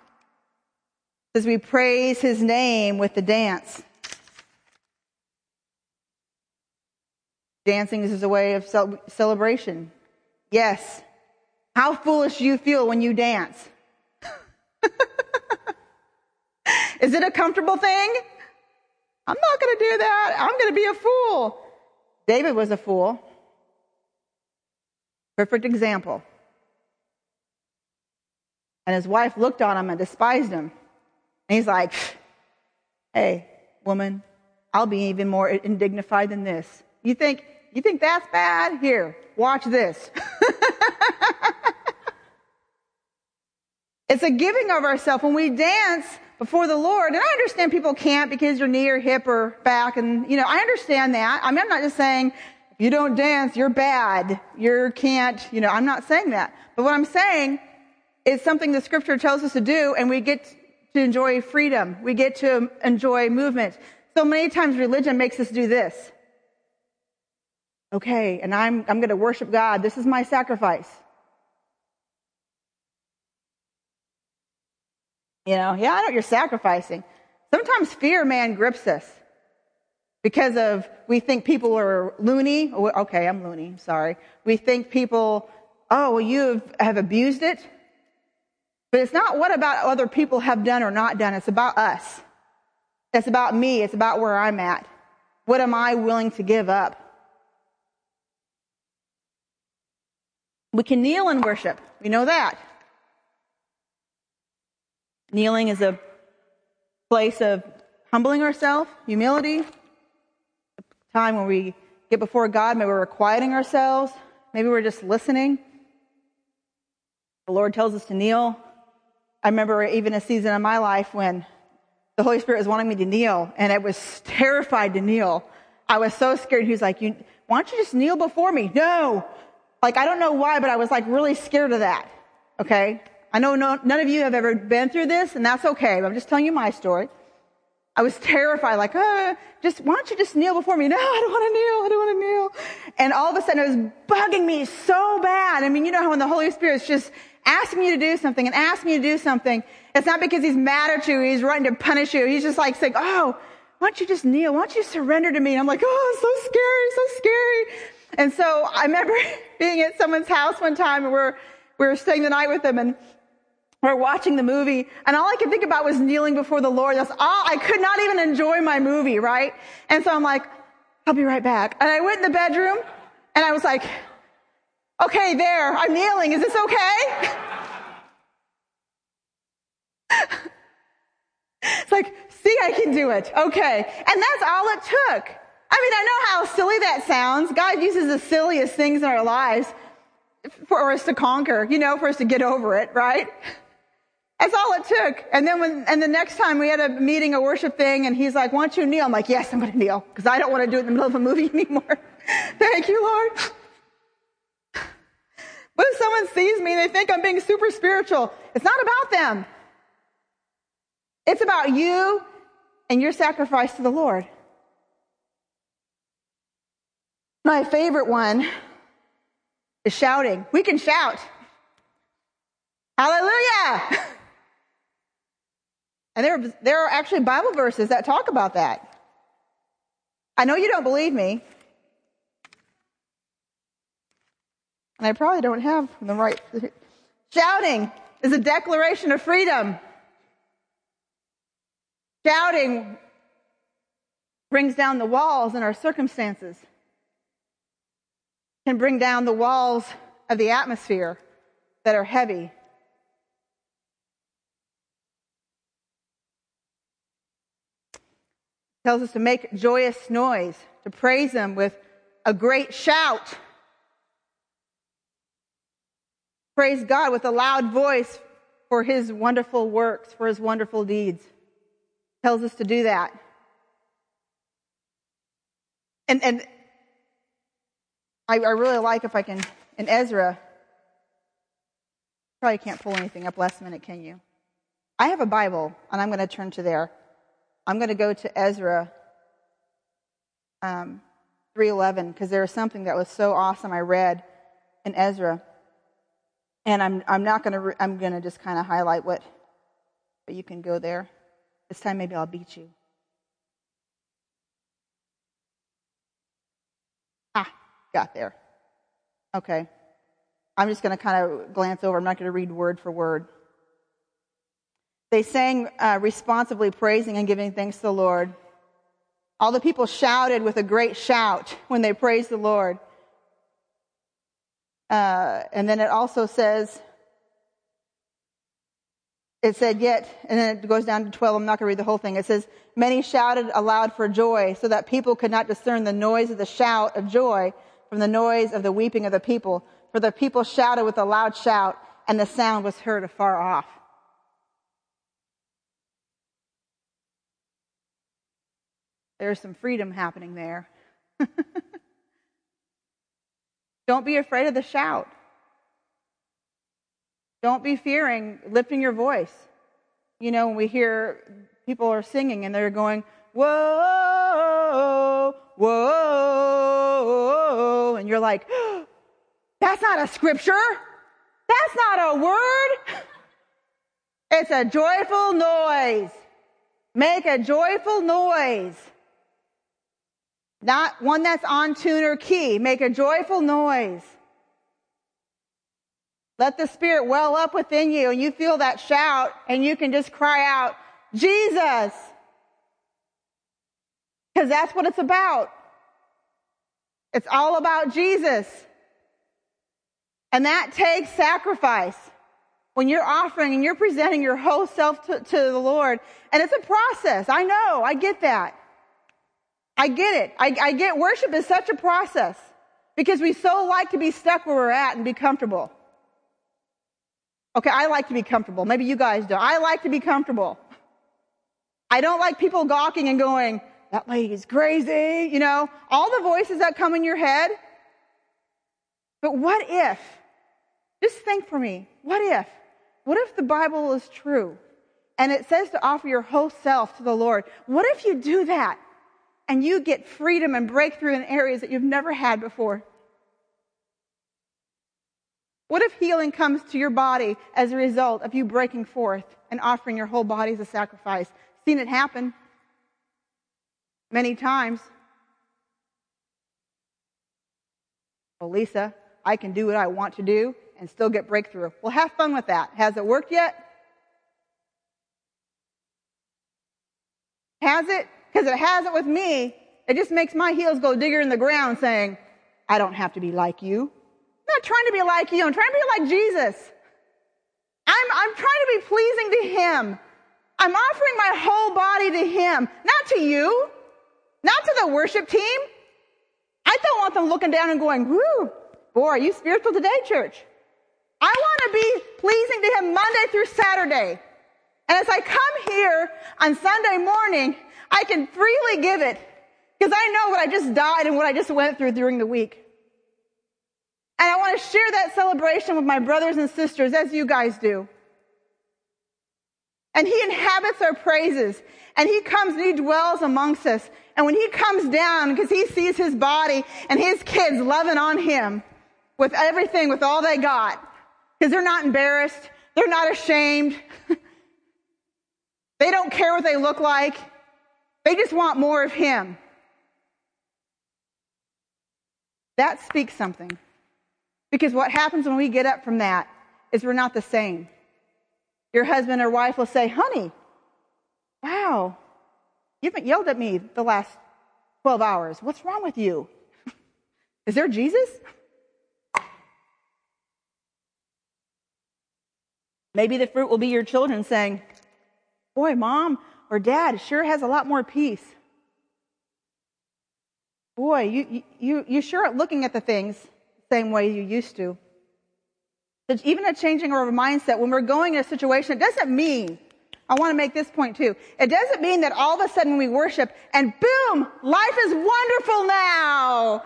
As we praise his name with the dance. Dancing is a way of celebration. Yes. How foolish you feel when you dance? is it a comfortable thing? I'm not going to do that. I'm going to be a fool. David was a fool. Perfect example. And his wife looked on him and despised him. And he's like, hey, woman, I'll be even more indignified than this. You think, you think that's bad? Here, watch this. it's a giving of ourselves. When we dance before the Lord, and I understand people can't because your knee or hip or back, and you know, I understand that. I mean, I'm not just saying if you don't dance, you're bad. You can't, you know, I'm not saying that. But what I'm saying is something the scripture tells us to do, and we get to enjoy freedom. We get to enjoy movement. So many times religion makes us do this. Okay, and I'm, I'm going to worship God. This is my sacrifice. You know, yeah, I know you're sacrificing. Sometimes fear, man, grips us because of we think people are loony. Oh, okay, I'm loony. Sorry. We think people, oh, well, you have abused it. But it's not what about other people have done or not done. It's about us. It's about me. It's about where I'm at. What am I willing to give up? We can kneel and worship. We know that. Kneeling is a place of humbling ourselves, humility, a time when we get before God. Maybe we're quieting ourselves. Maybe we're just listening. The Lord tells us to kneel. I remember even a season in my life when the Holy Spirit was wanting me to kneel, and I was terrified to kneel. I was so scared. He was like, you, why don't you just kneel before me? No. Like, I don't know why, but I was like really scared of that. Okay? I know no, none of you have ever been through this, and that's okay. I'm just telling you my story. I was terrified, like, uh, just, why don't you just kneel before me? No, I don't want to kneel. I don't want to kneel. And all of a sudden it was bugging me so bad. I mean, you know how when the Holy Spirit's just asking you to do something and asking you to do something, it's not because he's mad at you, he's running to punish you. He's just like saying, oh, why don't you just kneel? Why don't you surrender to me? And I'm like, oh, it's so scary, so scary. And so I remember being at someone's house one time and we're, we were staying the night with them and we're watching the movie and all I could think about was kneeling before the Lord. That's all, I could not even enjoy my movie, right? And so I'm like, I'll be right back. And I went in the bedroom and I was like, Okay, there, I'm kneeling. Is this okay? it's like, see, I can do it. Okay. And that's all it took. I mean, I know how silly that sounds. God uses the silliest things in our lives for us to conquer, you know, for us to get over it, right? That's all it took. And then when, and the next time we had a meeting, a worship thing, and he's like, why don't you kneel? I'm like, yes, I'm going to kneel because I don't want to do it in the middle of a movie anymore. Thank you, Lord. What if someone sees me and they think I'm being super spiritual? It's not about them. It's about you and your sacrifice to the Lord. My favorite one is shouting. We can shout. Hallelujah! And there, there are actually Bible verses that talk about that. I know you don't believe me. And I probably don't have the right. Shouting is a declaration of freedom. Shouting brings down the walls in our circumstances, can bring down the walls of the atmosphere that are heavy. tells us to make joyous noise, to praise him with a great shout. Praise God with a loud voice for his wonderful works, for his wonderful deeds. Tells us to do that. And, and I, I really like if I can, in Ezra, probably can't pull anything up last minute, can you? I have a Bible, and I'm going to turn to there. I'm going to go to Ezra um, 3:11 because there was something that was so awesome I read in Ezra and I'm, I'm not going to, I'm going to just kind of highlight what, but you can go there. This time maybe I'll beat you. Ah, got there. Okay. I'm just going to kind of glance over. I'm not going to read word for word. They sang uh, responsibly, praising and giving thanks to the Lord. All the people shouted with a great shout when they praised the Lord. Uh, and then it also says, it said, yet, and then it goes down to 12. I'm not going to read the whole thing. It says, many shouted aloud for joy so that people could not discern the noise of the shout of joy from the noise of the weeping of the people. For the people shouted with a loud shout and the sound was heard afar off. There's some freedom happening there. Don't be afraid of the shout. Don't be fearing lifting your voice. You know, when we hear people are singing and they're going, whoa, whoa, and you're like, that's not a scripture. That's not a word. It's a joyful noise. Make a joyful noise. Not one that's on tune or key. Make a joyful noise. Let the Spirit well up within you and you feel that shout and you can just cry out, Jesus! Because that's what it's about. It's all about Jesus. And that takes sacrifice. When you're offering and you're presenting your whole self to, to the Lord, and it's a process. I know. I get that. I get it. I, I get worship is such a process because we so like to be stuck where we're at and be comfortable. Okay, I like to be comfortable. Maybe you guys do. I like to be comfortable. I don't like people gawking and going, that lady's crazy, you know, all the voices that come in your head. But what if, just think for me, what if, what if the Bible is true and it says to offer your whole self to the Lord? What if you do that and you get freedom and breakthrough in areas that you've never had before? What if healing comes to your body as a result of you breaking forth and offering your whole body as a sacrifice? Seen it happen many times. Well, Lisa, I can do what I want to do and still get breakthrough. Well, have fun with that. Has it worked yet? Has it? Because it hasn't with me. It just makes my heels go digger in the ground saying, I don't have to be like you. I'm not trying to be like you. I'm trying to be like Jesus. I'm, I'm trying to be pleasing to Him. I'm offering my whole body to Him, not to you, not to the worship team. I don't want them looking down and going, whoo, boy, are you spiritual today, church? I want to be pleasing to Him Monday through Saturday. And as I come here on Sunday morning, I can freely give it because I know what I just died and what I just went through during the week. And I want to share that celebration with my brothers and sisters as you guys do. And he inhabits our praises and he comes and he dwells amongst us. And when he comes down, because he sees his body and his kids loving on him with everything, with all they got, because they're not embarrassed, they're not ashamed, they don't care what they look like, they just want more of him. That speaks something. Because what happens when we get up from that is we're not the same. Your husband or wife will say, honey, wow, you haven't yelled at me the last 12 hours. What's wrong with you? Is there Jesus? Maybe the fruit will be your children saying, Boy, mom or dad sure has a lot more peace. Boy, you, you, you sure are looking at the things the same way you used to. Even a changing of our mindset when we're going in a situation, it doesn't mean, I want to make this point too, it doesn't mean that all of a sudden we worship and boom, life is wonderful now.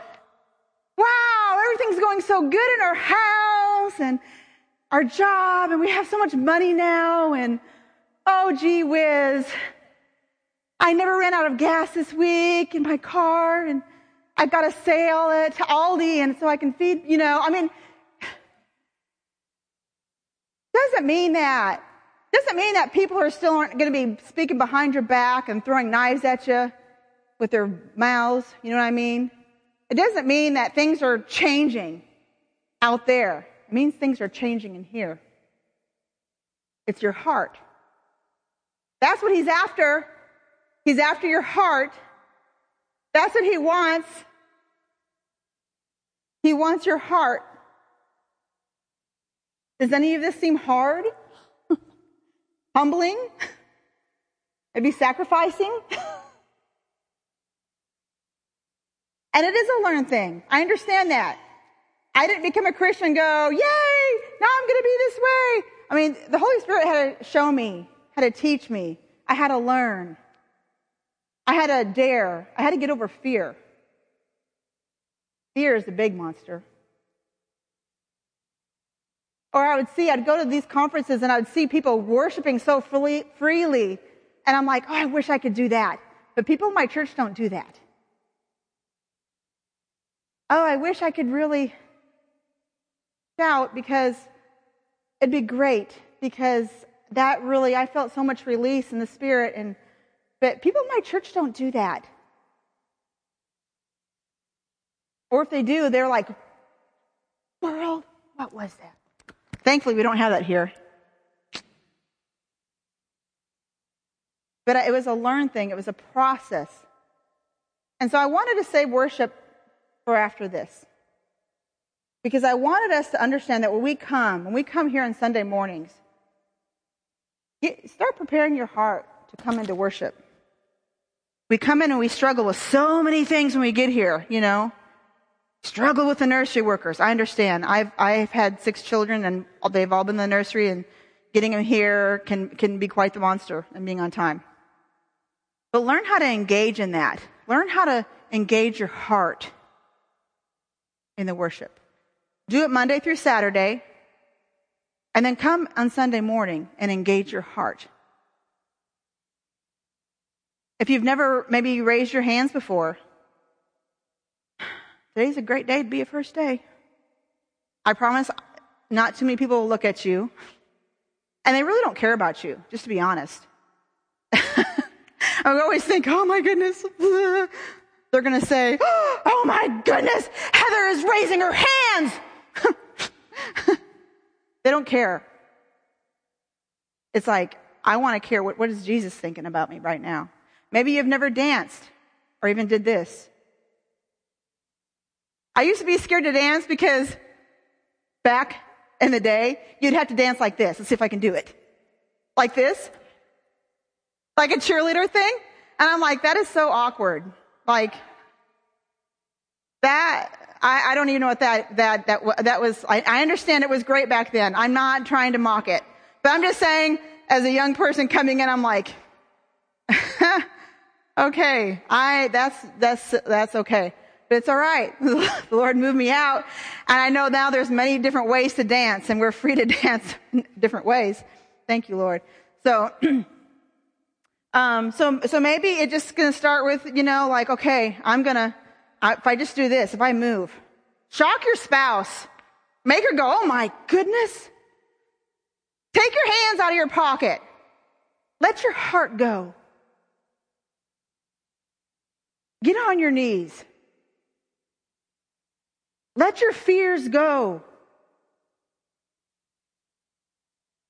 Wow, everything's going so good in our house and our job and we have so much money now and oh gee whiz, I never ran out of gas this week in my car and I've got to a sale at Aldi and so I can feed, you know, I mean, doesn't mean that. Doesn't mean that people are still aren't going to be speaking behind your back and throwing knives at you with their mouths. You know what I mean? It doesn't mean that things are changing out there. It means things are changing in here. It's your heart. That's what he's after. He's after your heart. That's what he wants. He wants your heart. Does any of this seem hard? Humbling? Maybe sacrificing? and it is a learned thing. I understand that. I didn't become a Christian go, yay, now I'm going to be this way. I mean, the Holy Spirit had to show me, had to teach me. I had to learn. I had to dare. I had to get over fear. Fear is a big monster. Or I would see, I'd go to these conferences and I would see people worshiping so freely, freely. And I'm like, oh, I wish I could do that. But people in my church don't do that. Oh, I wish I could really shout because it'd be great because that really, I felt so much release in the spirit. And, but people in my church don't do that. Or if they do, they're like, world, what was that? Thankfully, we don't have that here. But it was a learned thing, it was a process. And so I wanted to say worship for after this. Because I wanted us to understand that when we come, when we come here on Sunday mornings, get, start preparing your heart to come into worship. We come in and we struggle with so many things when we get here, you know struggle with the nursery workers. I understand. I've, I've had six children and they've all been in the nursery and getting them here can, can be quite the monster and being on time. But learn how to engage in that. Learn how to engage your heart in the worship. Do it Monday through Saturday and then come on Sunday morning and engage your heart. If you've never maybe raised your hands before, Today's a great day to be a first day. I promise not too many people will look at you. And they really don't care about you, just to be honest. I always think, oh my goodness. They're going to say, oh my goodness, Heather is raising her hands. they don't care. It's like, I want to care. What, what is Jesus thinking about me right now? Maybe you've never danced or even did this. I used to be scared to dance because back in the day, you'd have to dance like this. Let's see if I can do it. Like this. Like a cheerleader thing. And I'm like, that is so awkward. Like, that, I, I don't even know what that, that, that, that was. I, I understand it was great back then. I'm not trying to mock it. But I'm just saying, as a young person coming in, I'm like, okay, I, that's, that's, that's okay but it's all right. the Lord moved me out. And I know now there's many different ways to dance and we're free to dance different ways. Thank you, Lord. So, um, so, so maybe it's just going to start with, you know, like, okay, I'm going to, if I just do this, if I move, shock your spouse, make her go, oh my goodness. Take your hands out of your pocket. Let your heart go. Get on your knees. Let your fears go.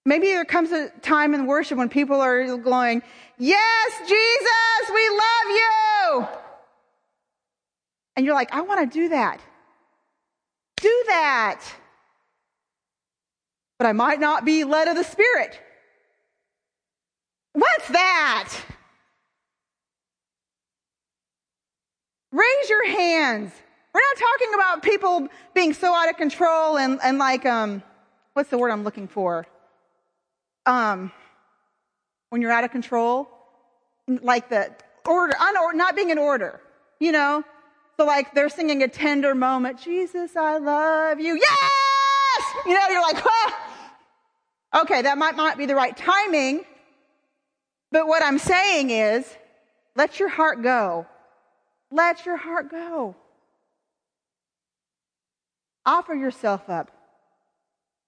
Maybe there comes a time in worship when people are going, Yes, Jesus, we love you. And you're like, I want to do that. Do that. But I might not be led of the Spirit. What's that? Raise your hands. We're not talking about people being so out of control and, and like, um, what's the word I'm looking for? Um, when you're out of control, like the order, not being in order, you know? So like they're singing a tender moment, Jesus, I love you. Yes! You know, you're like, ah! okay, that might not be the right timing. But what I'm saying is, let your heart go. Let your heart go. Offer yourself up.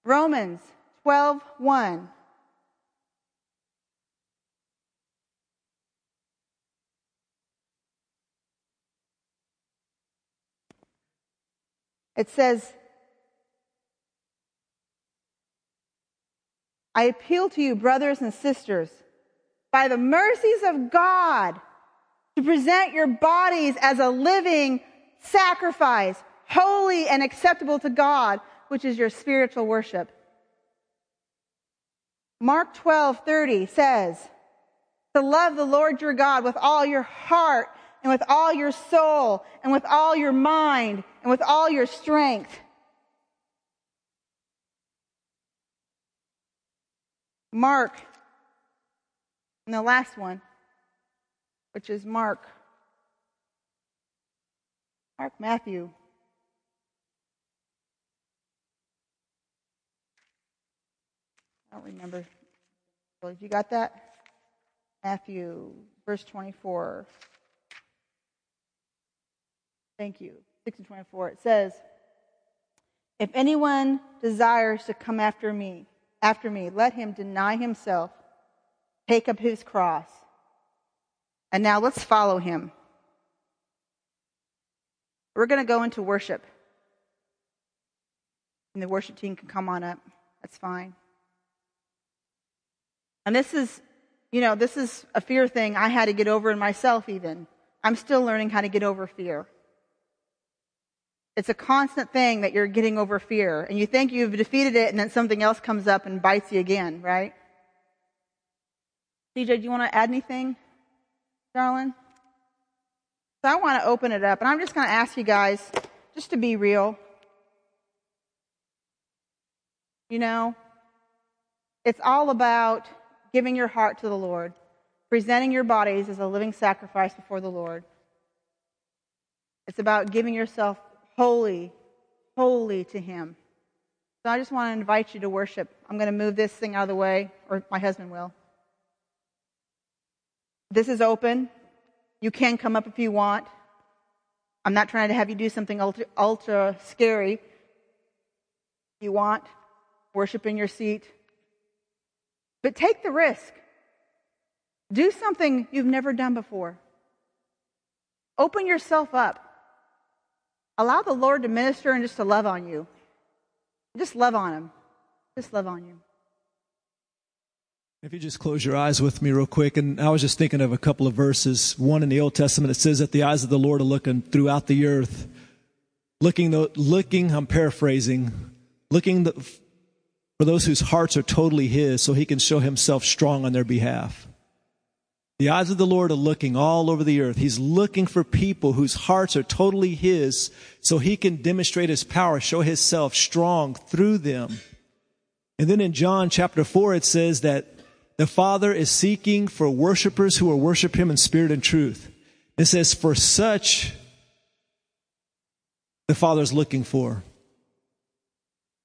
Romans 12 1. It says, I appeal to you, brothers and sisters, by the mercies of God to present your bodies as a living sacrifice, holy and acceptable to God, which is your spiritual worship. Mark 12, 30 says, to love the Lord your God with all your heart and with all your soul and with all your mind and with all your strength. Mark, and the last one, which is Mark. Mark Matthew. I don't remember. Well, you got that? Matthew, verse 24. Thank you. 6 and 24. It says, If anyone desires to come after me, after me, let him deny himself, take up his cross. And now let's follow him. We're going to go into worship. And the worship team can come on up. That's fine. And this is, you know, this is a fear thing I had to get over in myself, even. I'm still learning how to get over fear. It's a constant thing that you're getting over fear. And you think you've defeated it, and then something else comes up and bites you again, right? DJ, do you want to add anything, darling? So I want to open it up, and I'm just going to ask you guys just to be real. You know, it's all about giving your heart to the Lord, presenting your bodies as a living sacrifice before the Lord. It's about giving yourself wholly, wholly to Him. So I just want to invite you to worship. I'm going to move this thing out of the way, or my husband will. This is open. You can come up if you want. I'm not trying to have you do something ultra, ultra scary. You want, worship in your seat. But take the risk. Do something you've never done before. Open yourself up. Allow the Lord to minister and just to love on you. Just love on Him. Just love on you. If you just close your eyes with me real quick, and I was just thinking of a couple of verses. One in the Old Testament, it says that the eyes of the Lord are looking throughout the earth, looking, looking. I'm paraphrasing, looking the, for those whose hearts are totally His, so He can show Himself strong on their behalf. The eyes of the Lord are looking all over the earth. He's looking for people whose hearts are totally His so He can demonstrate His power, show Himself strong through them. And then in John chapter 4, it says that the Father is seeking for worshipers who will worship Him in spirit and truth. It says, for such the Father is looking for.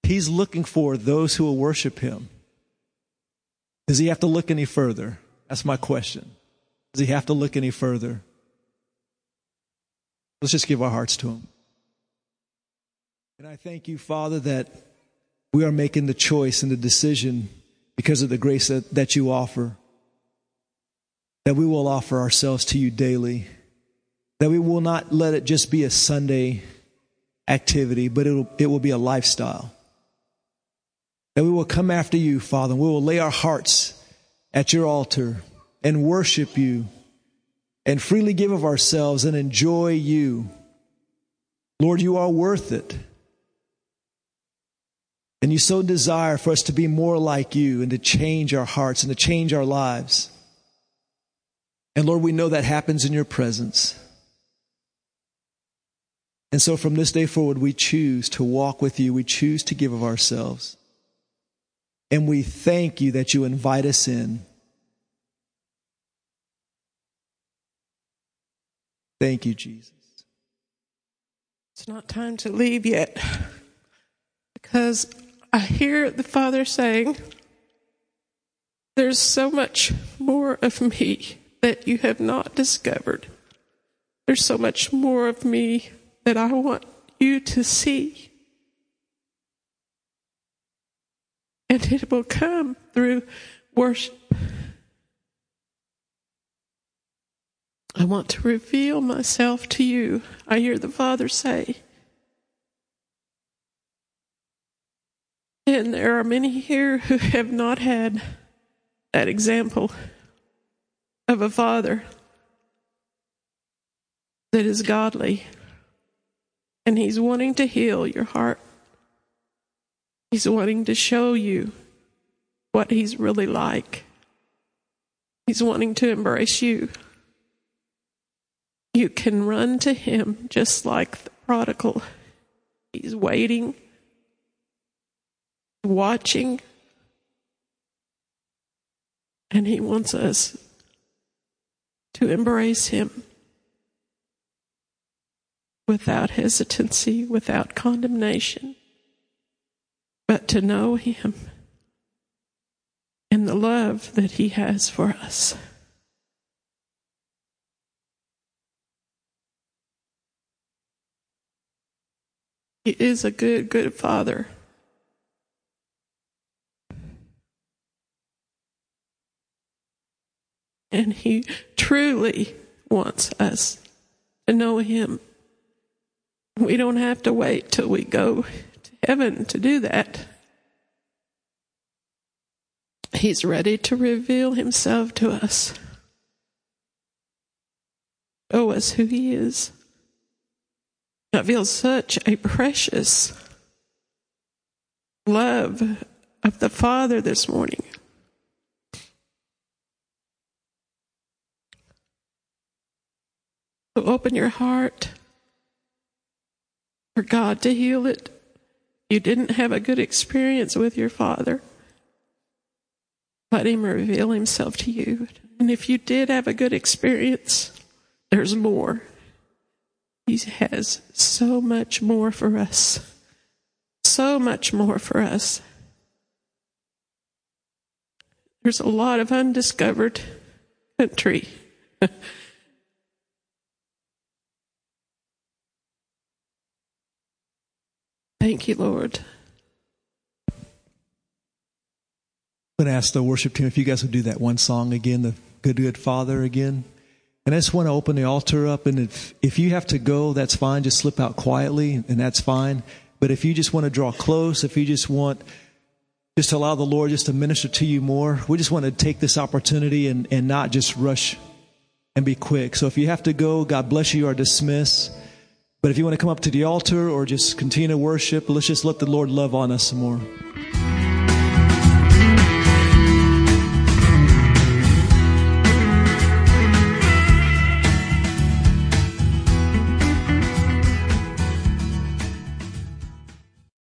He's looking for those who will worship Him. Does He have to look any further? That's my question. Does he have to look any further? Let's just give our hearts to him. And I thank you, Father, that we are making the choice and the decision because of the grace that, that you offer. That we will offer ourselves to you daily. That we will not let it just be a Sunday activity, but it'll, it will be a lifestyle. That we will come after you, Father, and we will lay our hearts at your altar and worship you and freely give of ourselves and enjoy you. Lord, you are worth it. And you so desire for us to be more like you and to change our hearts and to change our lives. And Lord, we know that happens in your presence. And so from this day forward, we choose to walk with you. We choose to give of ourselves. And we thank you that you invite us in. Thank you, Jesus. It's not time to leave yet because I hear the Father saying, There's so much more of me that you have not discovered. There's so much more of me that I want you to see. And it will come through worship. I want to reveal myself to you. I hear the Father say, And there are many here who have not had that example of a father that is godly. And he's wanting to heal your heart. He's wanting to show you what he's really like. He's wanting to embrace you. You can run to him just like the prodigal. He's waiting, watching, and he wants us to embrace him without hesitancy, without condemnation, but to know him and the love that he has for us. He is a good, good father. And he truly wants us to know him. We don't have to wait till we go to heaven to do that. He's ready to reveal himself to us, show us who he is. I feel such a precious love of the Father this morning. So open your heart for God to heal it. You didn't have a good experience with your Father. Let Him reveal Himself to you. And if you did have a good experience, there's more. He has so much more for us. So much more for us. There's a lot of undiscovered country. Thank you, Lord. I'm going to ask the worship team if you guys would do that one song again, the Good Good Father again. And I just want to open the altar up. And if, if you have to go, that's fine. Just slip out quietly, and that's fine. But if you just want to draw close, if you just want, just to allow the Lord just to minister to you more, we just want to take this opportunity and, and not just rush and be quick. So if you have to go, God bless you, you are dismissed. But if you want to come up to the altar or just continue to worship, let's just let the Lord love on us some more.